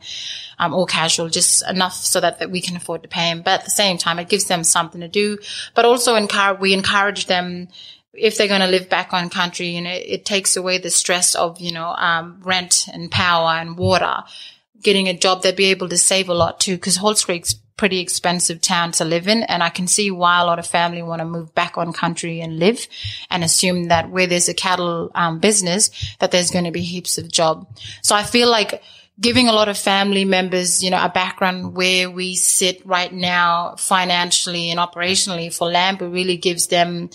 um, or casual, just enough so that, that we can afford to pay them. But at the same time, it gives them something to do, but also encourage, we encourage them, if they're going to live back on country, you know, it, takes away the stress of, you know, um, rent and power and water. Getting a job, they'd be able to save a lot too, because Halls Creek's pretty expensive town to live in. And I can see why a lot of family want to move back on country and live and assume that where there's a cattle um, business, that there's going to be heaps of job. So I feel like giving a lot of family members, you know, a background where we sit right now financially and operationally for Lamboo really gives them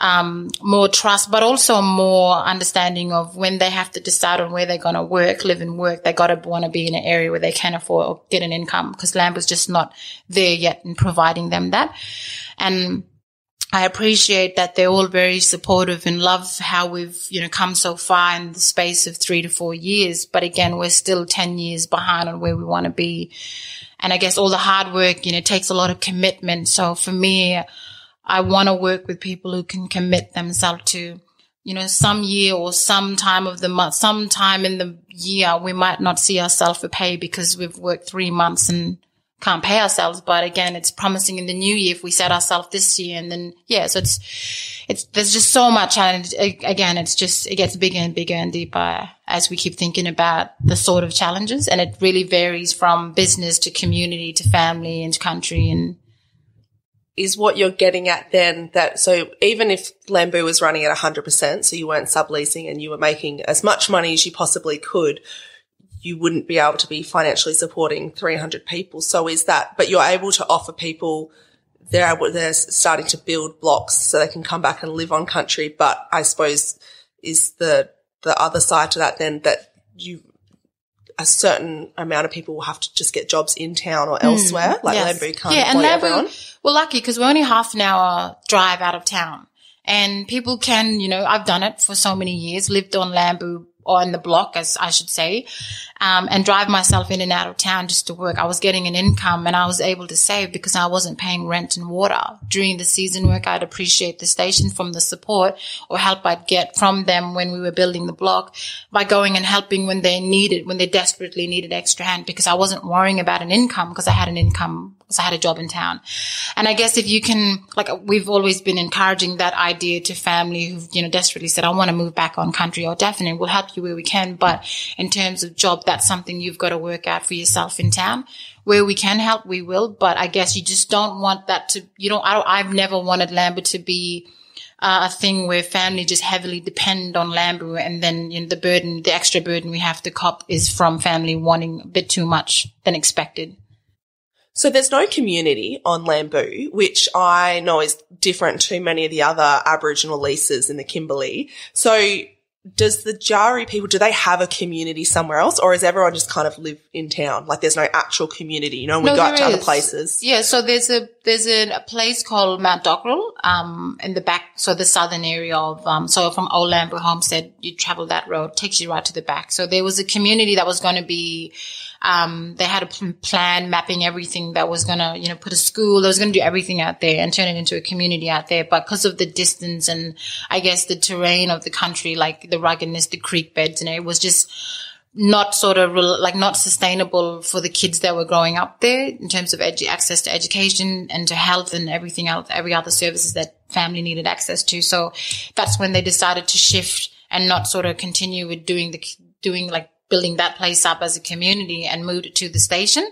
um, more trust, but also more understanding of when they have to decide on where they're going to work, live and work. They got to want to be in an area where they can afford or get an income because Lamboo's just not there yet in providing them that. And I appreciate that they're all very supportive and love how we've, you know, come so far in the space of three to four years. But again, we're still 10 years behind on where we want to be. And I guess all the hard work, you know, takes a lot of commitment. So for me, I want to work with people who can commit themselves to, you know, some year or some time of the month, some time in the year, we might not see ourselves for pay because we've worked three months and can't pay ourselves. But again, it's promising in the new year if we set ourselves this year and then, yeah, so it's, it's, there's just so much. And again, it's just, it gets bigger and bigger and deeper as we keep thinking about the sort of challenges. And it really varies from business to community to family and country and, is what you're getting at then that so even if Lamboo was running at 100%, so you weren't subleasing and you were making as much money as you possibly could, you wouldn't be able to be financially supporting 300 people. So is that, but you're able to offer people, they're able, they're starting to build blocks so they can come back and live on country. But I suppose is the, the other side to that then that you, a certain amount of people will have to just get jobs in town or elsewhere. Mm, like yes. Lamboo can't yeah, and Lamboo, everyone. We're lucky because we're only half an hour drive out of town. And people can, you know, I've done it for so many years, lived on Lamboo on the block, as I should say, um, and drive myself in and out of town just to work. I was getting an income and I was able to save because I wasn't paying rent and water. During the season work, I'd appreciate the station from the support or help I'd get from them when we were building the block by going and helping when they needed, when they desperately needed extra hand because I wasn't worrying about an income because I had an income because I had a job in town. And I guess if you can, like we've always been encouraging that idea to family who've, you know, desperately said, I want to move back on country or definitely we'll help you where we can. But in terms of job, that's something you've got to work out for yourself in town. Where we can help, we will. But I guess you just don't want that to, you don't, I have never wanted Lamboo to be uh, a thing where family just heavily depend on Lamboo and then you know, the burden, the extra burden we have to cop is from family wanting a bit too much than expected. So there's no community on Lamboo, which I know is different to many of the other Aboriginal leases in the Kimberley. So does the Jaru people, do they have a community somewhere else or is everyone just kind of live in town? Like there's no actual community, you know, when no, we go out to is. other places. Yeah. So there's a, there's a, a place called Mount Dockrell, um, in the back, so the southern area of, um, so from Old Lamboo Homestead, you travel that road, takes you right to the back. So there was a community that was going to be, um, they had a plan mapping everything that was going to, you know, put a school, that was going to do everything out there and turn it into a community out there. But because of the distance and I guess the terrain of the country, like the ruggedness, the creek beds, and it was just, not sort of like not sustainable for the kids that were growing up there in terms of edu- access to education and to health and everything else, every other services that family needed access to. So that's when they decided to shift and not sort of continue with doing the, doing like building that place up as a community and moved it to the station.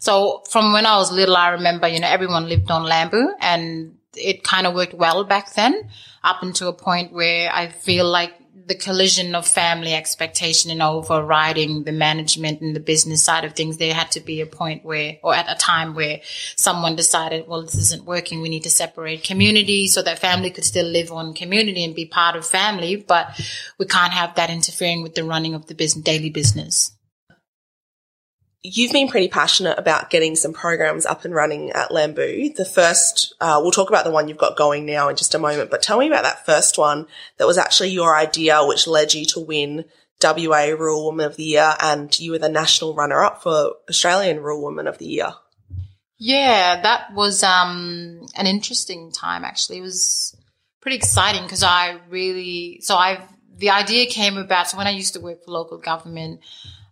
So from when I was little, I remember, you know, everyone lived on Lamboo and it kind of worked well back then up until a point where I feel like the collision of family expectation and overriding the management and the business side of things, there had to be a point where, or at a time where someone decided, well, this isn't working. We need to separate community so that family could still live on community and be part of family, but we can't have that interfering with the running of the business, daily business you've been pretty passionate about getting some programs up and running at Lamboo. The first, uh, we'll talk about the one you've got going now in just a moment, but tell me about that first one that was actually your idea, which led you to win WA Rural Woman of the Year and you were the national runner up for Australian Rural Woman of the Year. Yeah, that was um, an interesting time actually. It was pretty exciting because I really, so I've, the idea came about. So when I used to work for local government,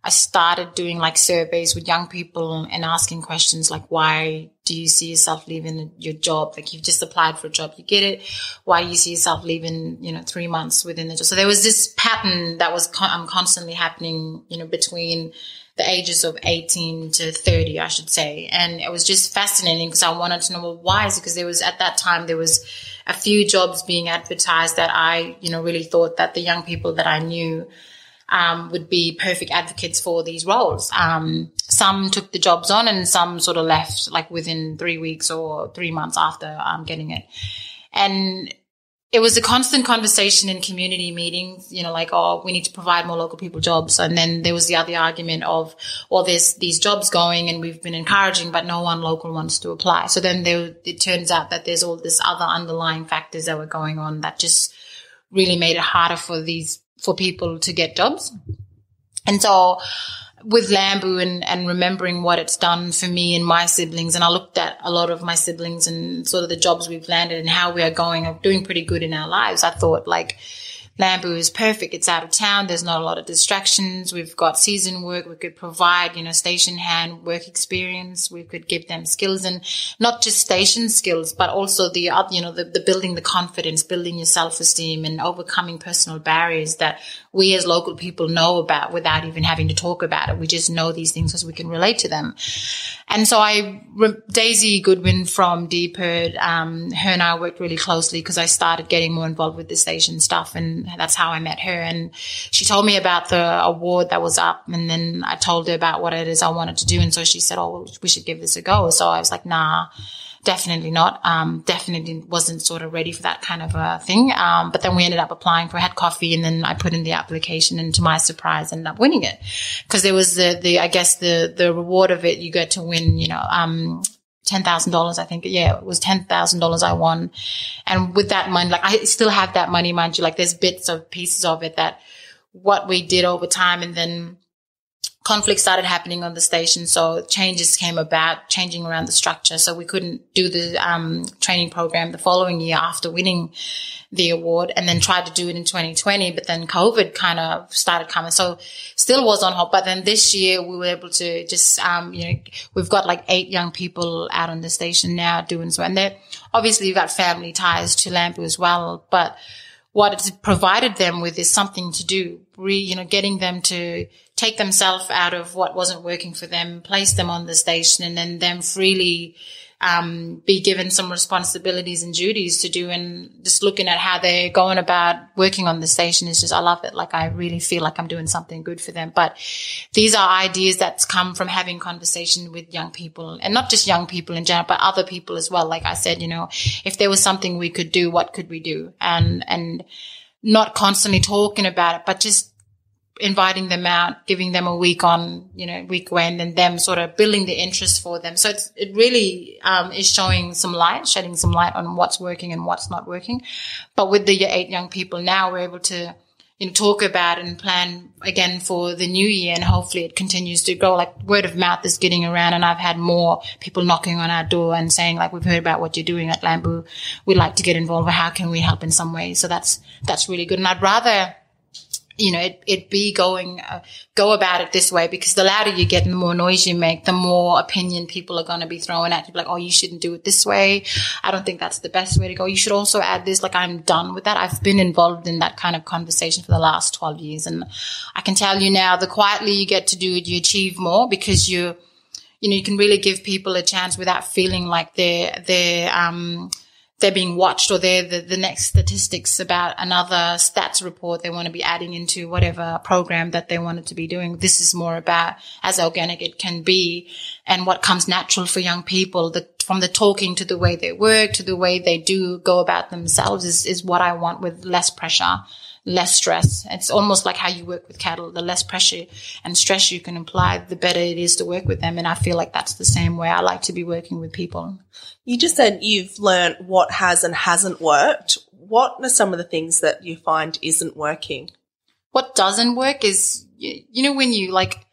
I started doing like surveys with young people and asking questions like, why do you see yourself leaving your job? Like you've just applied for a job, you get it. Why do you see yourself leaving, you know, three months within the job? So there was this pattern that was con- um, constantly happening, you know, between the ages of 18 to 30, I should say. And it was just fascinating because I wanted to know, well, why is it? Because there was, at that time, there was a few jobs being advertised that I, you know, really thought that the young people that I knew um, would be perfect advocates for these roles. Um, some took the jobs on and some sort of left like within three weeks or three months after um, getting it. And it was a constant conversation in community meetings, you know, like, oh, we need to provide more local people jobs. And then there was the other argument of, well, there's these jobs going and we've been encouraging, but no one local wants to apply. So then there, it turns out that there's all this other underlying factors that were going on that just really made it harder for these for people to get jobs. And so with Lamboo and, and remembering what it's done for me and my siblings, and I looked at a lot of my siblings and sort of the jobs we've landed and how we are going, doing pretty good in our lives. I thought like, Lamboo is perfect. It's out of town. There's not a lot of distractions. We've got season work. We could provide, you know, station hand work experience. We could give them skills and not just station skills, but also the, you know, the, the building the confidence, building your self-esteem and overcoming personal barriers that we as local people know about without even having to talk about it. We just know these things because we can relate to them. And so I, Daisy Goodwin from DPIRD, um, her and I worked really closely because I started getting more involved with the station stuff. And that's how I met her. And she told me about the award that was up. And then I told her about what it is I wanted to do. And so she said, Oh, we should give this a go. So I was like, nah definitely not. Um, definitely wasn't sort of ready for that kind of a thing. Um, but then we ended up applying for Had Coffee and then I put in the application and to my surprise ended up winning it. Cause there was the, the, I guess the, the reward of it, you get to win, you know, um, $10,000, I think. Yeah, it was $10,000 I won. And with that money, like I still have that money, mind you, like there's bits of pieces of it that what we did over time and then conflict started happening on the station. So changes came about, changing around the structure. So we couldn't do the um, training program the following year after winning the award and then tried to do it in 2020. But then COVID kind of started coming. So still was on hold. But then this year we were able to just, um, you know, we've got like eight young people out on the station now doing so. And they're obviously got family ties to Lamboo as well. But what it's provided them with is something to do, re, you know, getting them to take themselves out of what wasn't working for them, place them on the station, and then them freely um, be given some responsibilities and duties to do. And just looking at how they're going about working on the station is just, I love it. Like I really feel like I'm doing something good for them. But these are ideas that's come from having conversation with young people and not just young people in general, but other people as well. Like I said, you know, if there was something we could do, what could we do? And, and not constantly talking about it, but just inviting them out, giving them a week on, you know, week when, and them sort of building the interest for them. So it really um, is showing some light, shedding some light on what's working and what's not working. But with the eight young people now, we're able to, you know, talk about and plan again for the new year, and hopefully it continues to grow. Like word of mouth is getting around, and I've had more people knocking on our door and saying, like, we've heard about what you're doing at Lamboo. We'd like to get involved. How can we help in some way? So that's that's really good, and I'd rather you know, it, it be going, uh, go about it this way because the louder you get and the more noise you make, the more opinion people are going to be throwing at you. Like, oh, you shouldn't do it this way. I don't think that's the best way to go. You should also add this. Like, I'm done with that. I've been involved in that kind of conversation for the last 12 years. And I can tell you now, the quietly you get to do it, you achieve more because you, you know, you can really give people a chance without feeling like they're, they're, um, they're being watched or they're the, the next statistics about another stats report they want to be adding into whatever program that they wanted to be doing. This is more about as organic it can be and what comes natural for young people. The, from the talking to the way they work to the way they do go about themselves is, is what I want with less pressure less stress. It's almost like how you work with cattle. The less pressure and stress you can apply, the better it is to work with them. And I feel like that's the same way I like to be working with people. You just said you've learned what has and hasn't worked. What are some of the things that you find isn't working? What doesn't work is, you know, when you like,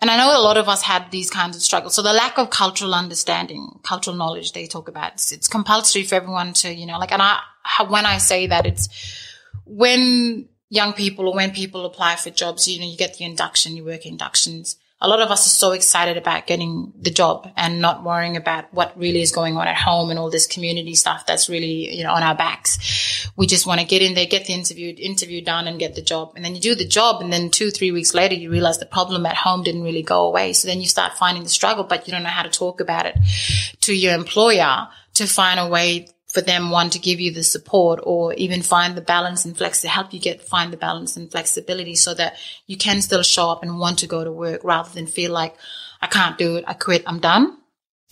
and I know a lot of us had these kinds of struggles. So the lack of cultural understanding, cultural knowledge they talk about, it's, it's compulsory for everyone to, you know, like, and I, when I say that, it's when young people or when people apply for jobs, you know, you get the induction, you work inductions. A lot of us are so excited about getting the job and not worrying about what really is going on at home and all this community stuff that's really, you know, on our backs. We just want to get in there, get the interview, interview done and get the job. And then you do the job and then two, three weeks later, you realize the problem at home didn't really go away. So then you start finding the struggle, but you don't know how to talk about it to your employer to find a way for them one to give you the support or even find the balance and flex to help you get find the balance and flexibility so that you can still show up and want to go to work rather than feel like I can't do it, I quit, I'm done.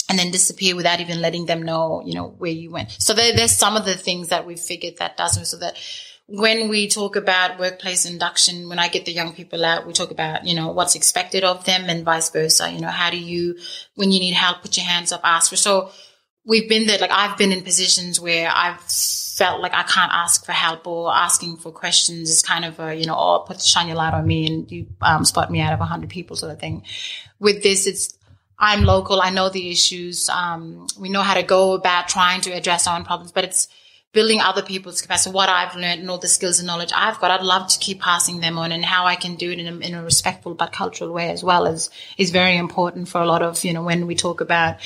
And then disappear without even letting them know, you know, where you went. So there, there's some of the things that we've figured that doesn't, so that when we talk about workplace induction, when I get the young people out, we talk about, you know, what's expected of them and vice versa. You know, how do you, when you need help, put your hands up, ask for. So we've been there, like I've been in positions where I've felt like I can't ask for help or asking for questions is kind of a, you know, oh, put the shine your light on me and you um, spot me out of a hundred people sort of thing. With this, it's, I'm local. I know the issues. Um, we know how to go about trying to address our own problems, but it's, building other people's capacity, what I've learned and all the skills and knowledge I've got, I'd love to keep passing them on and how I can do it in a, in a respectful but cultural way as well is, is very important for a lot of, you know, when we talk about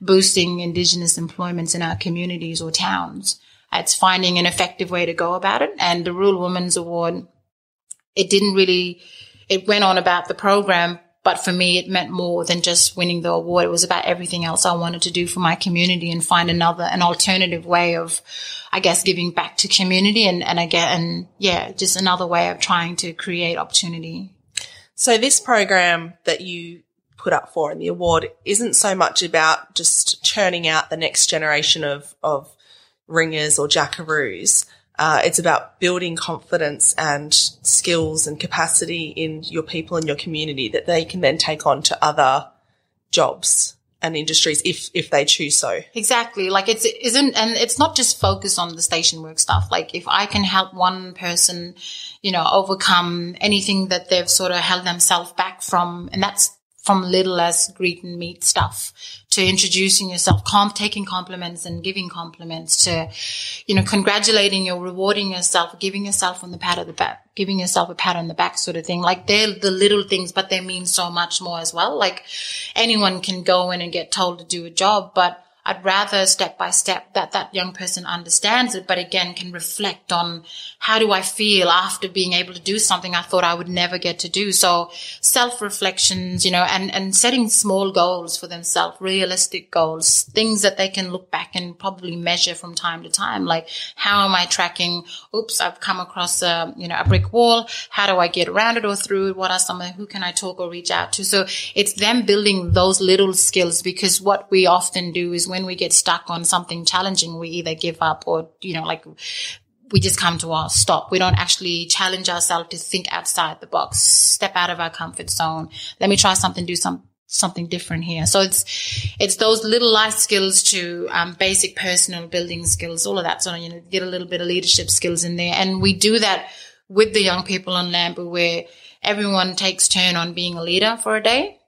boosting indigenous employments in our communities or towns. It's finding an effective way to go about it. And the Rural Women's Award, it didn't really, it went on about the program, but for me, it meant more than just winning the award. It was about everything else I wanted to do for my community and find another, an alternative way of, I guess, giving back to community and, and again, and yeah, just another way of trying to create opportunity. So this program that you put up for in the award isn't so much about just churning out the next generation of, of ringers or jackaroos. Uh, it's about building confidence and skills and capacity in your people and your community that they can then take on to other jobs and industries if if they choose so. Exactly. Like it's it isn't and it's not just focused on the station work stuff. Like if I can help one person, you know, overcome anything that they've sort of held themselves back from and that's from little as greet and meet stuff to introducing yourself, comp, taking compliments and giving compliments to, you know, congratulating you, rewarding yourself, giving yourself on the pat of the back, giving yourself a pat on the back sort of thing. Like they're the little things, but they mean so much more as well. Like anyone can go in and get told to do a job, but I'd rather step by step that that young person understands it, but again can reflect on how do I feel after being able to do something I thought I would never get to do. So self reflections, you know, and, and setting small goals for themselves, realistic goals, things that they can look back and probably measure from time to time. Like how am I tracking? Oops, I've come across a, you know, a brick wall. How do I get around it or through it? What are some, who can I talk or reach out to? So it's them building those little skills because what we often do is when we get stuck on something challenging, we either give up or, you know, like we just come to a stop. We don't actually challenge ourselves to think outside the box, step out of our comfort zone. Let me try something, do some, something different here. So it's, it's those little life skills to, um, basic personal building skills, all of that. So, you know, get a little bit of leadership skills in there. And we do that with the young people on Lamboo where everyone takes turn on being a leader for a day.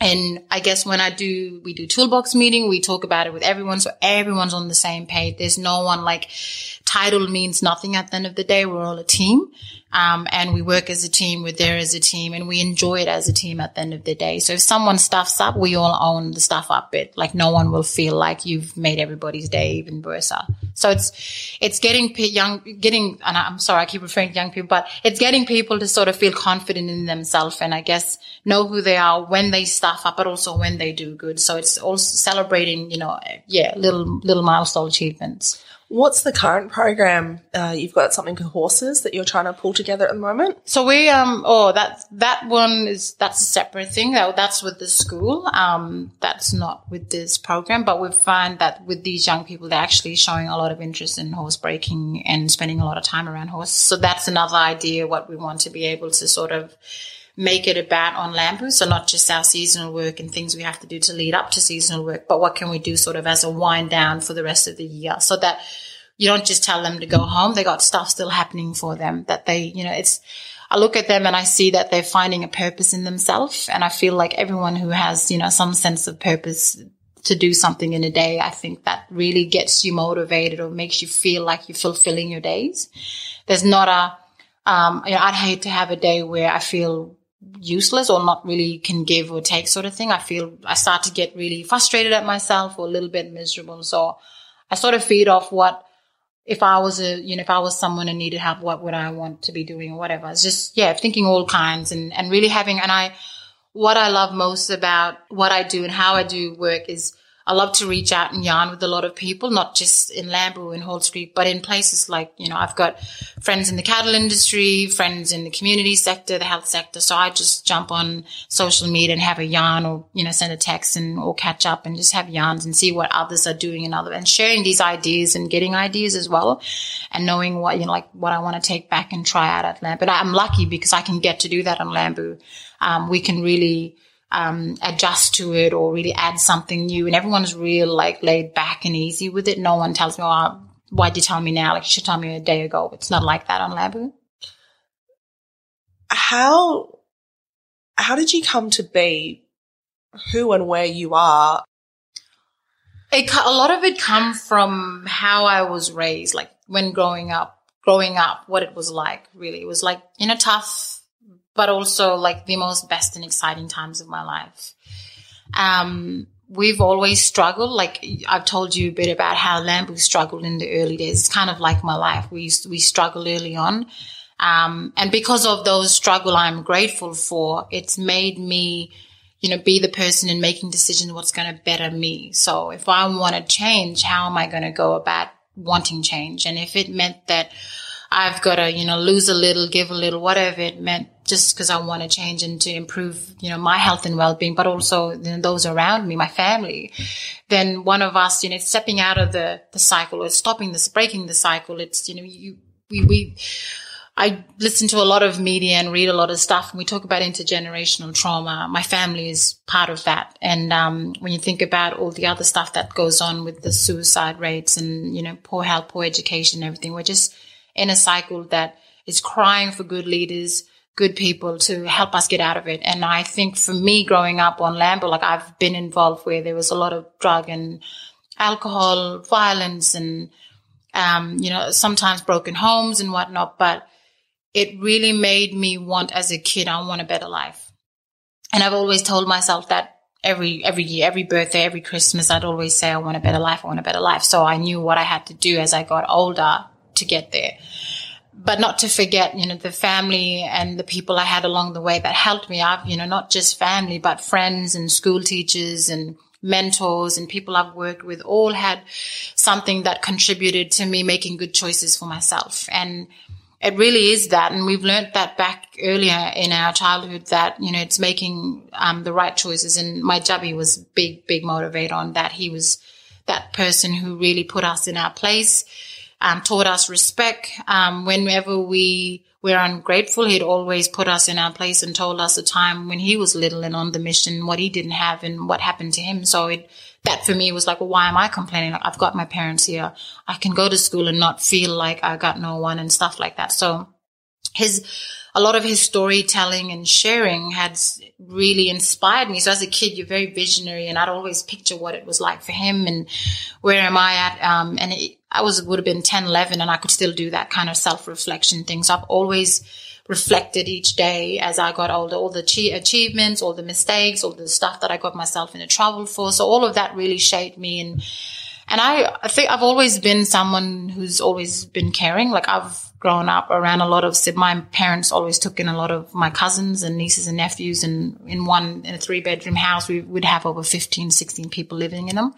And I guess when I do, we do toolbox meeting, we talk about it with everyone. So everyone's on the same page. There's no one like title means nothing at the end of the day. We're all a team. Um, and we work as a team. We're there as a team and we enjoy it as a team at the end of the day. So if someone stuffs up, we all own the stuff up bit. Like no one will feel like you've made everybody's day even worse. So it's, it's getting young, getting, and I'm sorry, I keep referring to young people, but it's getting people to sort of feel confident in themselves and I guess know who they are when they stuff up, but also when they do good. So it's also celebrating, you know, yeah, little, little milestone achievements. What's the current program? Uh, you've got something for horses that you're trying to pull together at the moment. So we um oh that that one is that's a separate thing. That that's with the school. Um, that's not with this program. But we find that with these young people, they're actually showing a lot of interest in horse breaking and spending a lot of time around horses. So that's another idea. What we want to be able to sort of make it about on Lamboo. So not just our seasonal work and things we have to do to lead up to seasonal work, but what can we do sort of as a wind down for the rest of the year so that you don't just tell them to go home. They got stuff still happening for them that they, you know, it's, I look at them and I see that they're finding a purpose in themselves. And I feel like everyone who has, you know, some sense of purpose to do something in a day, I think that really gets you motivated or makes you feel like you're fulfilling your days. There's not a, um, you know, I'd hate to have a day where I feel useless or not really can give or take sort of thing. I feel I start to get really frustrated at myself or a little bit miserable. So I sort of feed off what if I was a you know if I was someone and needed help, what would I want to be doing or whatever. It's just yeah, thinking all kinds and and really having and I what I love most about what I do and how I do work is I love to reach out and yarn with a lot of people, not just in Lamboo and Halls Creek, but in places like, you know, I've got friends in the cattle industry, friends in the community sector, the health sector. So I just jump on social media and have a yarn or, you know, send a text and or catch up and just have yarns and see what others are doing and other and sharing these ideas and getting ideas as well and knowing what, you know, like what I want to take back and try out at Lamboo. But I'm lucky because I can get to do that on Lamboo. Um, we can really, um, adjust to it or really add something new. And everyone's real like laid back and easy with it. No one tells me, oh, why'd you tell me now? Like you should tell me a day ago. It's not like that on Lamboo. How, how did you come to be who and where you are? It, a lot of it come from how I was raised, like when growing up, growing up, what it was like really. It was like, you know, tough but also like the most best and exciting times of my life. Um, we've always struggled. Like I've told you a bit about how Lamboo struggled in the early days. It's kind of like my life. We we struggled early on, um, and because of those struggle, I'm grateful for. It's made me, you know, be the person in making decisions. What's going to better me? So if I want to change, how am I going to go about wanting change? And if it meant that I've got to, you know, lose a little, give a little, whatever it meant, just because I want to change and to improve, you know, my health and well-being, but also you know, those around me, my family. Then one of us, you know, stepping out of the the cycle or stopping this, breaking the cycle. It's you know, you we we. I listen to a lot of media and read a lot of stuff, and we talk about intergenerational trauma. My family is part of that, and um, when you think about all the other stuff that goes on with the suicide rates and you know poor health, poor education, everything, we're just in a cycle that is crying for good leaders, good people to help us get out of it. And I think for me growing up on Lamboo, like I've been involved where there was a lot of drug and alcohol, violence and, um, you know, sometimes broken homes and whatnot. But it really made me want as a kid, I want a better life. And I've always told myself that every, every year, every birthday, every Christmas, I'd always say, I want a better life. I want a better life. So I knew what I had to do as I got older to get there. But not to forget, you know, the family and the people I had along the way that helped me. I've, you know, not just family, but friends and school teachers and mentors and people I've worked with all had something that contributed to me making good choices for myself. And it really is that. And we've learned that back earlier in our childhood that, you know, it's making um, the right choices. And my jubby was big, big motivator on that. He was that person who really put us in our place um, taught us respect. Um, whenever we were ungrateful, he'd always put us in our place and told us a time when he was little and on the mission, what he didn't have and what happened to him. So it, that for me was like, well, why am I complaining? Like, I've got my parents here. I can go to school and not feel like I got no one and stuff like that. So his, a lot of his storytelling and sharing had really inspired me. So as a kid, you're very visionary and I'd always picture what it was like for him and where am I at? Um, and it, I was, would have been 10, 11 and I could still do that kind of self reflection thing. So I've always reflected each day as I got older, all the achievements, all the mistakes, all the stuff that I got myself into trouble for. So all of that really shaped me and, And I, I think I've always been someone who's always been caring. Like I've grown up around a lot of, my parents always took in a lot of my cousins and nieces and nephews. And in one, in a three bedroom house, we would have over 15, 16 people living in them.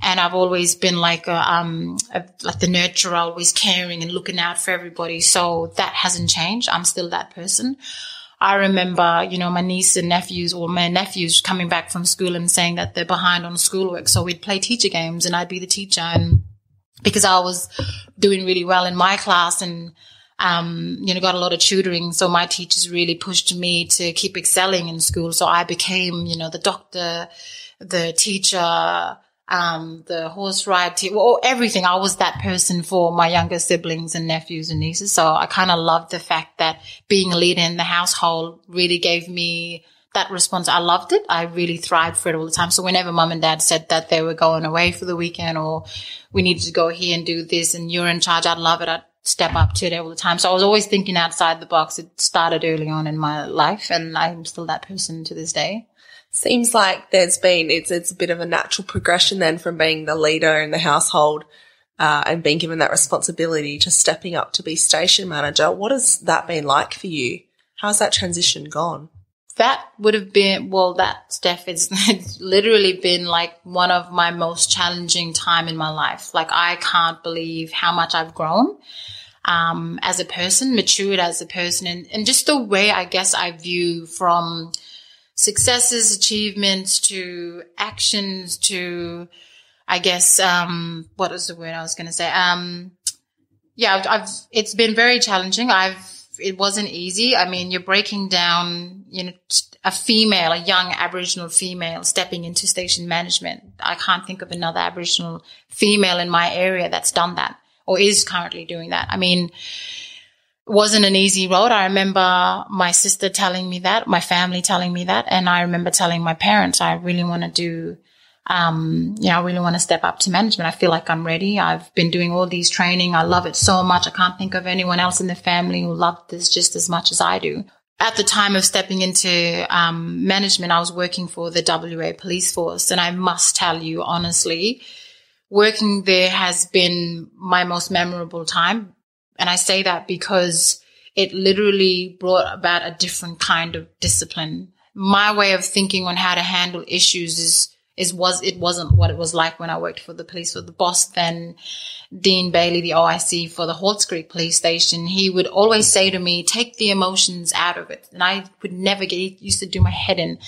And I've always been like a, um, a, like the nurturer, always caring and looking out for everybody. So that hasn't changed. I'm still that person. I remember, you know, my niece and nephews or my nephews coming back from school and saying that they're behind on schoolwork. So we'd play teacher games and I'd be the teacher and because I was doing really well in my class and, um, you know, got a lot of tutoring. So my teachers really pushed me to keep excelling in school. So I became, you know, the doctor, the teacher, um, the horse ride team, well, everything. I was that person for my younger siblings and nephews and nieces. So I kind of loved the fact that being a leader in the household really gave me that response. I loved it. I really thrived for it all the time. So whenever mum and dad said that they were going away for the weekend or we needed to go here and do this and you're in charge, I'd love it. I'd step up to it all the time. So I was always thinking outside the box. It started early on in my life and I'm still that person to this day. Seems like there's been it's it's a bit of a natural progression then from being the leader in the household uh, and being given that responsibility to stepping up to be station manager. What has that been like for you? How's that transition gone? That would have been well. That Steph, it's literally been like one of my most challenging time in my life. Like I can't believe how much I've grown um, as a person, matured as a person, and, and just the way I guess I view from successes, achievements to actions to, I guess, um, what was the word I was going to say? Um, yeah, I've, I've, it's been very challenging. I've, it wasn't easy. I mean, you're breaking down, you know, a female, a young Aboriginal female stepping into station management. I can't think of another Aboriginal female in my area that's done that or is currently doing that. I mean, wasn't an easy road. I remember my sister telling me that, my family telling me that, and I remember telling my parents, I really want to do, um, you know, I really want to step up to management. I feel like I'm ready. I've been doing all these training. I love it so much. I can't think of anyone else in the family who loved this just as much as I do. At the time of stepping into um, management, I was working for the WA police force, and I must tell you honestly, working there has been my most memorable time and I say that because it literally brought about a different kind of discipline. My way of thinking on how to handle issues is is was it wasn't what it was like when I worked for the police. For the boss then, Dean Bailey, the OIC for the Halls Creek Police Station, he would always say to me, "Take the emotions out of it," and I would never get. Used to do my head in.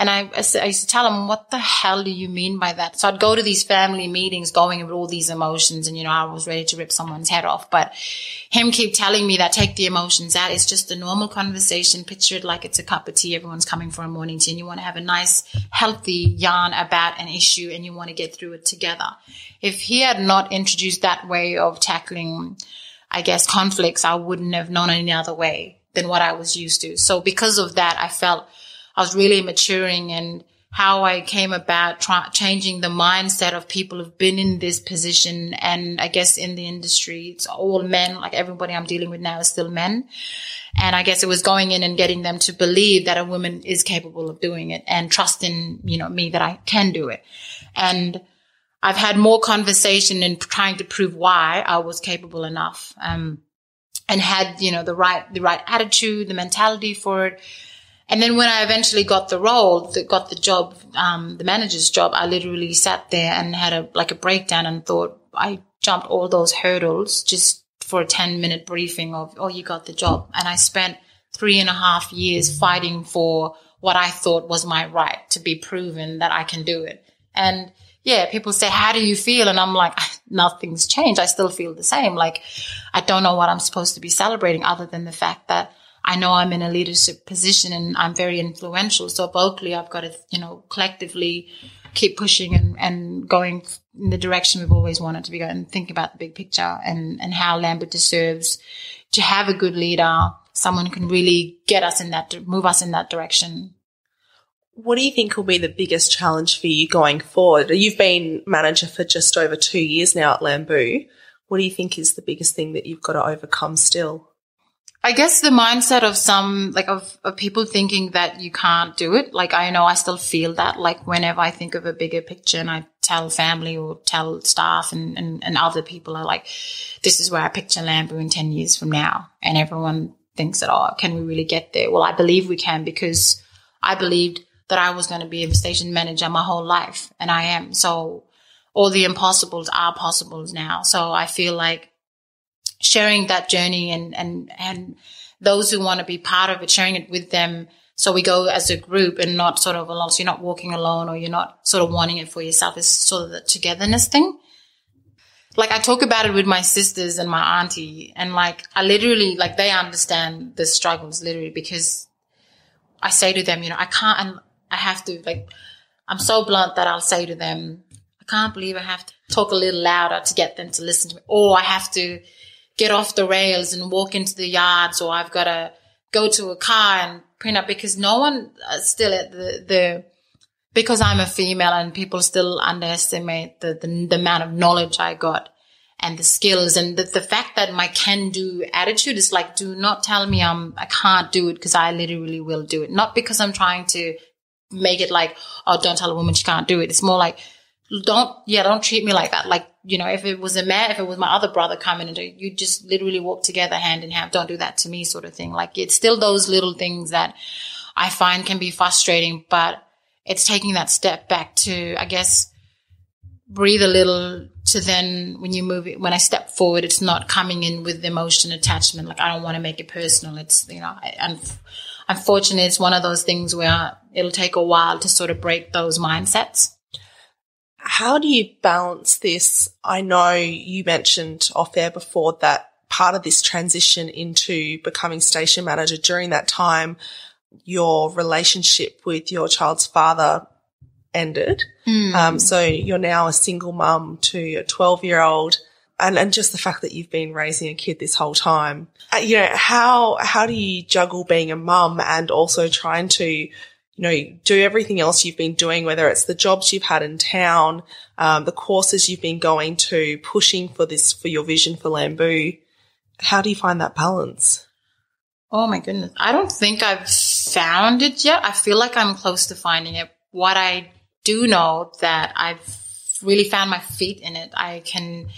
And I, I used to tell him, what the hell do you mean by that? So I'd go to these family meetings going with all these emotions and, you know, I was ready to rip someone's head off. But him keep telling me that take the emotions out. It's just a normal conversation. Picture it like it's a cup of tea. Everyone's coming for a morning tea and you want to have a nice, healthy yarn about an issue and you want to get through it together. If he had not introduced that way of tackling, I guess, conflicts, I wouldn't have known any other way than what I was used to. So because of that, I felt I was really maturing and how I came about try- changing the mindset of people who've been in this position. And I guess in the industry, it's all men, like everybody I'm dealing with now is still men. And I guess it was going in and getting them to believe that a woman is capable of doing it and trust in, you know, me that I can do it. And I've had more conversation in trying to prove why I was capable enough. Um, and had, you know, the right, the right attitude, the mentality for it and then when I eventually got the role, that got the job, um, the manager's job, I literally sat there and had a, like a breakdown and thought I jumped all those hurdles just for a 10 minute briefing of, oh, you got the job. And I spent three and a half years fighting for what I thought was my right to be proven that I can do it. And yeah, people say, how do you feel? And I'm like, nothing's changed. I still feel the same. Like, I don't know what I'm supposed to be celebrating other than the fact that I know I'm in a leadership position and I'm very influential. So vocally, I've got to, you know, collectively keep pushing and, and going in the direction we've always wanted to be going and think about the big picture and, and how Lamboo deserves to have a good leader, someone who can really get us in that, move us in that direction. What do you think will be the biggest challenge for you going forward? You've been manager for just over two years now at Lamboo. What do you think is the biggest thing that you've got to overcome still? I guess the mindset of some, like of, of people thinking that you can't do it. Like I know I still feel that, like whenever I think of a bigger picture and I tell family or tell staff and, and, and other people are like, this is where I picture Lamboo in 10 years from now. And everyone thinks that, oh, can we really get there? Well, I believe we can because I believed that I was going to be a station manager my whole life and I am. So all the impossibles are possibles now. So I feel like sharing that journey and, and, and those who want to be part of it, sharing it with them. So we go as a group and not sort of alone. So you're not walking alone or you're not sort of wanting it for yourself. It's sort of the togetherness thing. Like I talk about it with my sisters and my auntie and like I literally, like they understand the struggles literally because I say to them, you know, I can't, and I have to like, I'm so blunt that I'll say to them, I can't believe I have to talk a little louder to get them to listen to me. Or I have to, get off the rails and walk into the yards or I've got to go to a car and print up because no one uh, still at the, the, because I'm a female and people still underestimate the, the, the amount of knowledge I got and the skills and the, the fact that my can do attitude is like, do not tell me I'm, I can't do it because I literally will do it. Not because I'm trying to make it like, oh, don't tell a woman she can't do it. It's more like, don't, yeah, don't treat me like that. Like, you know, if it was a man, if it was my other brother coming into you just literally walk together hand in hand. Don't do that to me sort of thing. Like it's still those little things that I find can be frustrating, but it's taking that step back to, I guess, breathe a little to then when you move it, when I step forward, it's not coming in with emotion attachment. Like I don't want to make it personal. It's, you know, and unfortunately, it's one of those things where it'll take a while to sort of break those mindsets. How do you balance this? I know you mentioned off air before that part of this transition into becoming station manager during that time, your relationship with your child's father ended. Mm. Um, so you're now a single mum to a 12 year old. And, and just the fact that you've been raising a kid this whole time, uh, you know, how, how do you juggle being a mum and also trying to you know, do everything else you've been doing, whether it's the jobs you've had in town, um, the courses you've been going to, pushing for this, for your vision for Lamboo. How do you find that balance? Oh my goodness. I don't think I've found it yet. I feel like I'm close to finding it. What I do know that I've really found my feet in it. I can,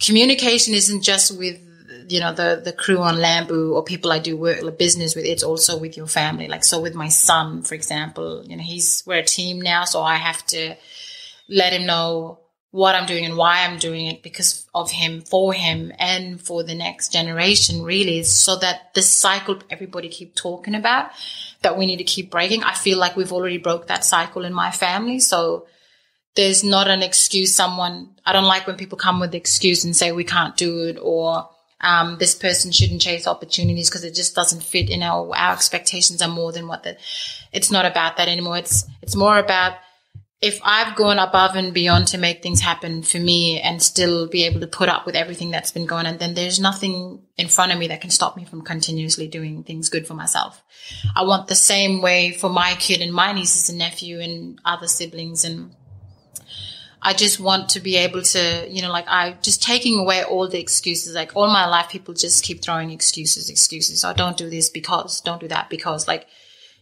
communication isn't just with you know, the, the crew on Lamboo or people I do work business with, it's also with your family. Like, so with my son, for example, you know, he's, we're a team now. So I have to let him know what I'm doing and why I'm doing it because of him, for him and for the next generation really so that this cycle everybody keep talking about that we need to keep breaking. I feel like we've already broke that cycle in my family. So there's not an excuse someone, I don't like when people come with the excuse and say we can't do it or um, this person shouldn't chase opportunities because it just doesn't fit. in know, our expectations are more than what the, it's not about that anymore. It's, it's more about if I've gone above and beyond to make things happen for me and still be able to put up with everything that's been going on, then there's nothing in front of me that can stop me from continuously doing things good for myself. I want the same way for my kid and my nieces and nephew and other siblings and I just want to be able to, you know, like I just taking away all the excuses. Like all my life, people just keep throwing excuses, excuses. I don't do this because, don't do that because, like,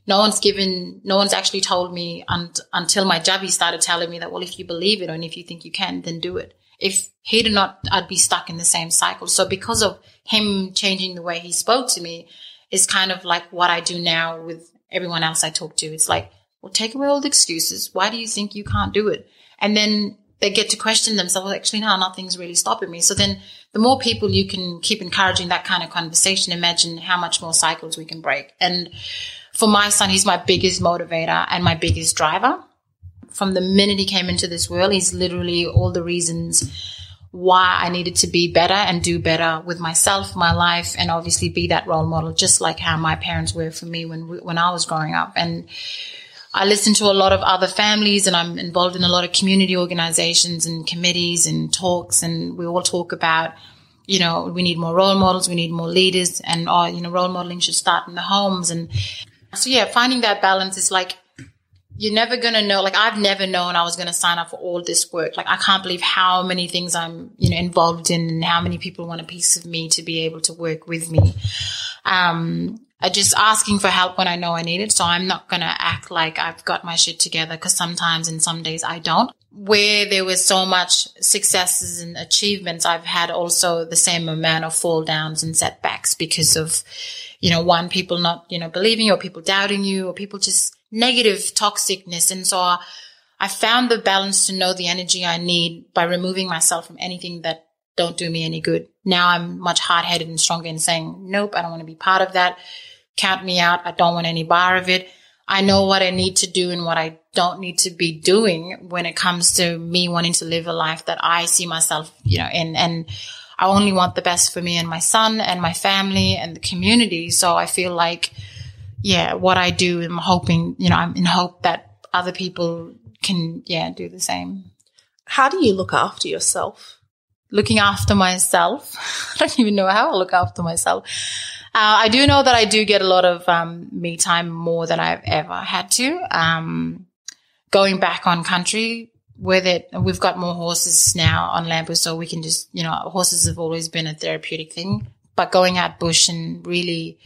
no one's given, no one's actually told me un- until my jubby started telling me that, well, if you believe it and if you think you can, then do it. If he did not, I'd be stuck in the same cycle. So because of him changing the way he spoke to me, is kind of like what I do now with everyone else I talk to. It's like, well, take away all the excuses. Why do you think you can't do it? And then they get to question themselves, actually, no, nothing's really stopping me. So then the more people you can keep encouraging that kind of conversation, imagine how much more cycles we can break. And for my son, he's my biggest motivator and my biggest driver. From the minute he came into this world, he's literally all the reasons why I needed to be better and do better with myself, my life, and obviously be that role model, just like how my parents were for me when, when I was growing up. And I listen to a lot of other families and I'm involved in a lot of community organizations and committees and talks and we all talk about, you know, we need more role models, we need more leaders and, oh, you know, role modeling should start in the homes. And so, yeah, finding that balance is like, you're never going to know, like I've never known I was going to sign up for all this work. Like I can't believe how many things I'm, you know, involved in and how many people want a piece of me to be able to work with me. Um, just asking for help when I know I need it. So I'm not going to act like I've got my shit together because sometimes and some days I don't. Where there was so much successes and achievements, I've had also the same amount of fall downs and setbacks because of, you know, one, people not, you know, believing or people doubting you or people just negative toxicness. And so I found the balance to know the energy I need by removing myself from anything that don't do me any good. Now I'm much hard headed and stronger in saying, nope, I don't want to be part of that count me out. I don't want any bar of it. I know what I need to do and what I don't need to be doing when it comes to me wanting to live a life that I see myself, you know, in. And I only want the best for me and my son and my family and the community. So I feel like, yeah, what I do, I'm hoping, you know, I'm in hope that other people can, yeah, do the same. How do you look after yourself? Looking after myself. I don't even know how I look after myself. Uh, I do know that I do get a lot of um, me time more than I've ever had to. Um, going back on country with it, we've got more horses now on Lamboo, so we can just, you know, horses have always been a therapeutic thing. But going out bush and really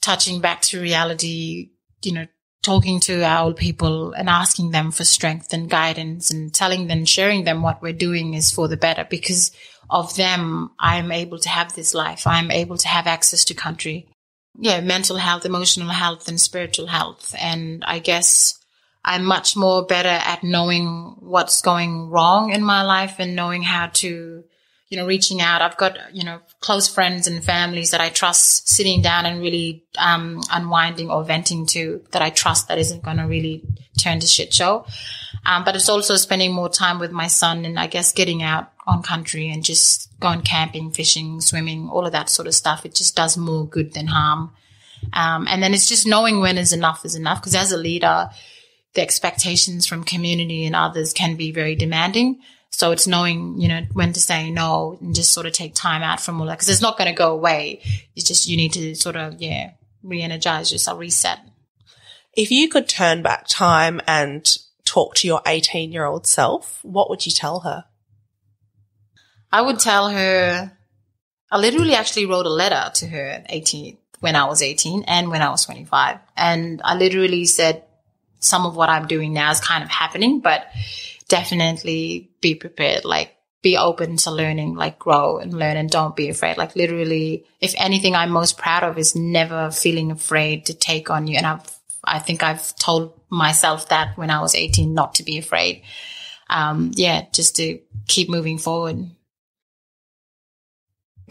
touching back to reality, you know, talking to our people and asking them for strength and guidance and telling them, sharing them what we're doing is for the better because of them, I'm able to have this life. I'm able to have access to country. Yeah, mental health, emotional health, and spiritual health. And I guess I'm much more better at knowing what's going wrong in my life and knowing how to, you know, reaching out. I've got, you know, close friends and families that I trust sitting down and really, um, unwinding or venting to that I trust that isn't going to really turn to shit show. Um, but it's also spending more time with my son and I guess getting out on country and just going camping, fishing, swimming, all of that sort of stuff. It just does more good than harm. Um, and then it's just knowing when is enough is enough. Because as a leader, the expectations from community and others can be very demanding. So it's knowing, you know, when to say no and just sort of take time out from all that. Because it's not going to go away. It's just you need to sort of, yeah, re-energize yourself, reset. If you could turn back time and talk to your 18 year old self, what would you tell her? I would tell her, I literally actually wrote a letter to her 18, when I was 18 and when I was 25. And I literally said, some of what I'm doing now is kind of happening, but definitely be prepared. Like, be open to learning, like grow and learn and don't be afraid. Like literally, if anything I'm most proud of is never feeling afraid to take on you. And I've, I think I've told myself that when I was 18, not to be afraid. Um, yeah, just to keep moving forward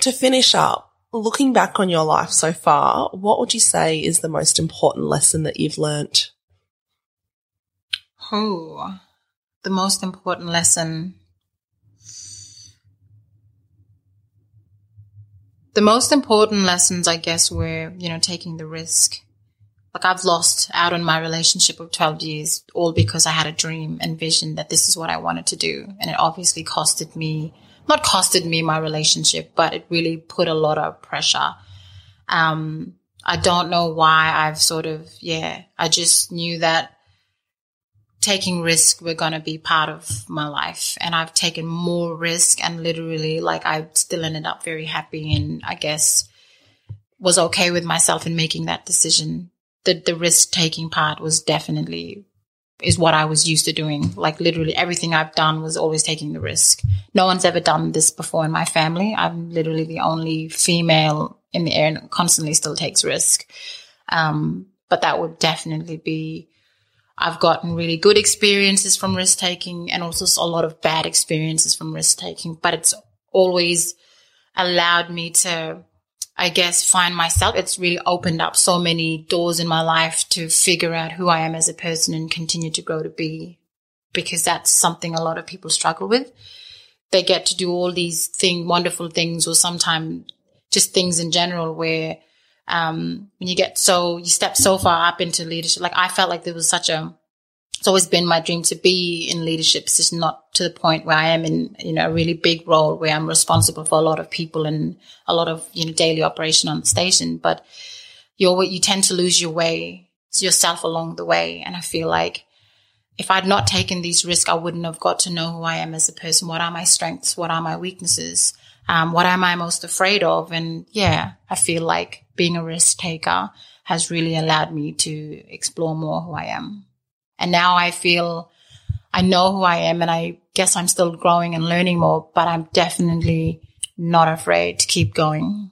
to finish up, looking back on your life so far, what would you say is the most important lesson that you've learnt? Oh, the most important lesson. The most important lessons, I guess, were, you know, taking the risk. Like I've lost out on my relationship of 12 years, all because I had a dream and vision that this is what I wanted to do. And it obviously costed me not costed me my relationship, but it really put a lot of pressure. Um, I don't know why I've sort of, yeah, I just knew that taking risk were going to be part of my life. And I've taken more risk and literally like I still ended up very happy and I guess was okay with myself in making that decision. The, the risk taking part was definitely is what I was used to doing. Like literally everything I've done was always taking the risk. No one's ever done this before in my family. I'm literally the only female in the air and constantly still takes risk. Um, but that would definitely be, I've gotten really good experiences from risk taking and also a lot of bad experiences from risk taking, but it's always allowed me to I guess, find myself. It's really opened up so many doors in my life to figure out who I am as a person and continue to grow to be, because that's something a lot of people struggle with. They get to do all these thing, wonderful things, or sometimes just things in general where, um, when you get so, you step so far up into leadership, like I felt like there was such a, it's always been my dream to be in leadership It's just not to the point where I am in, you know, a really big role where I'm responsible for a lot of people and a lot of, you know, daily operation on the station. But you always you tend to lose your way, yourself along the way. And I feel like if I'd not taken these risks, I wouldn't have got to know who I am as a person. What are my strengths? What are my weaknesses? Um, what am I most afraid of? And yeah, I feel like being a risk taker has really allowed me to explore more who I am. And now I feel I know who I am and I guess I'm still growing and learning more, but I'm definitely not afraid to keep going.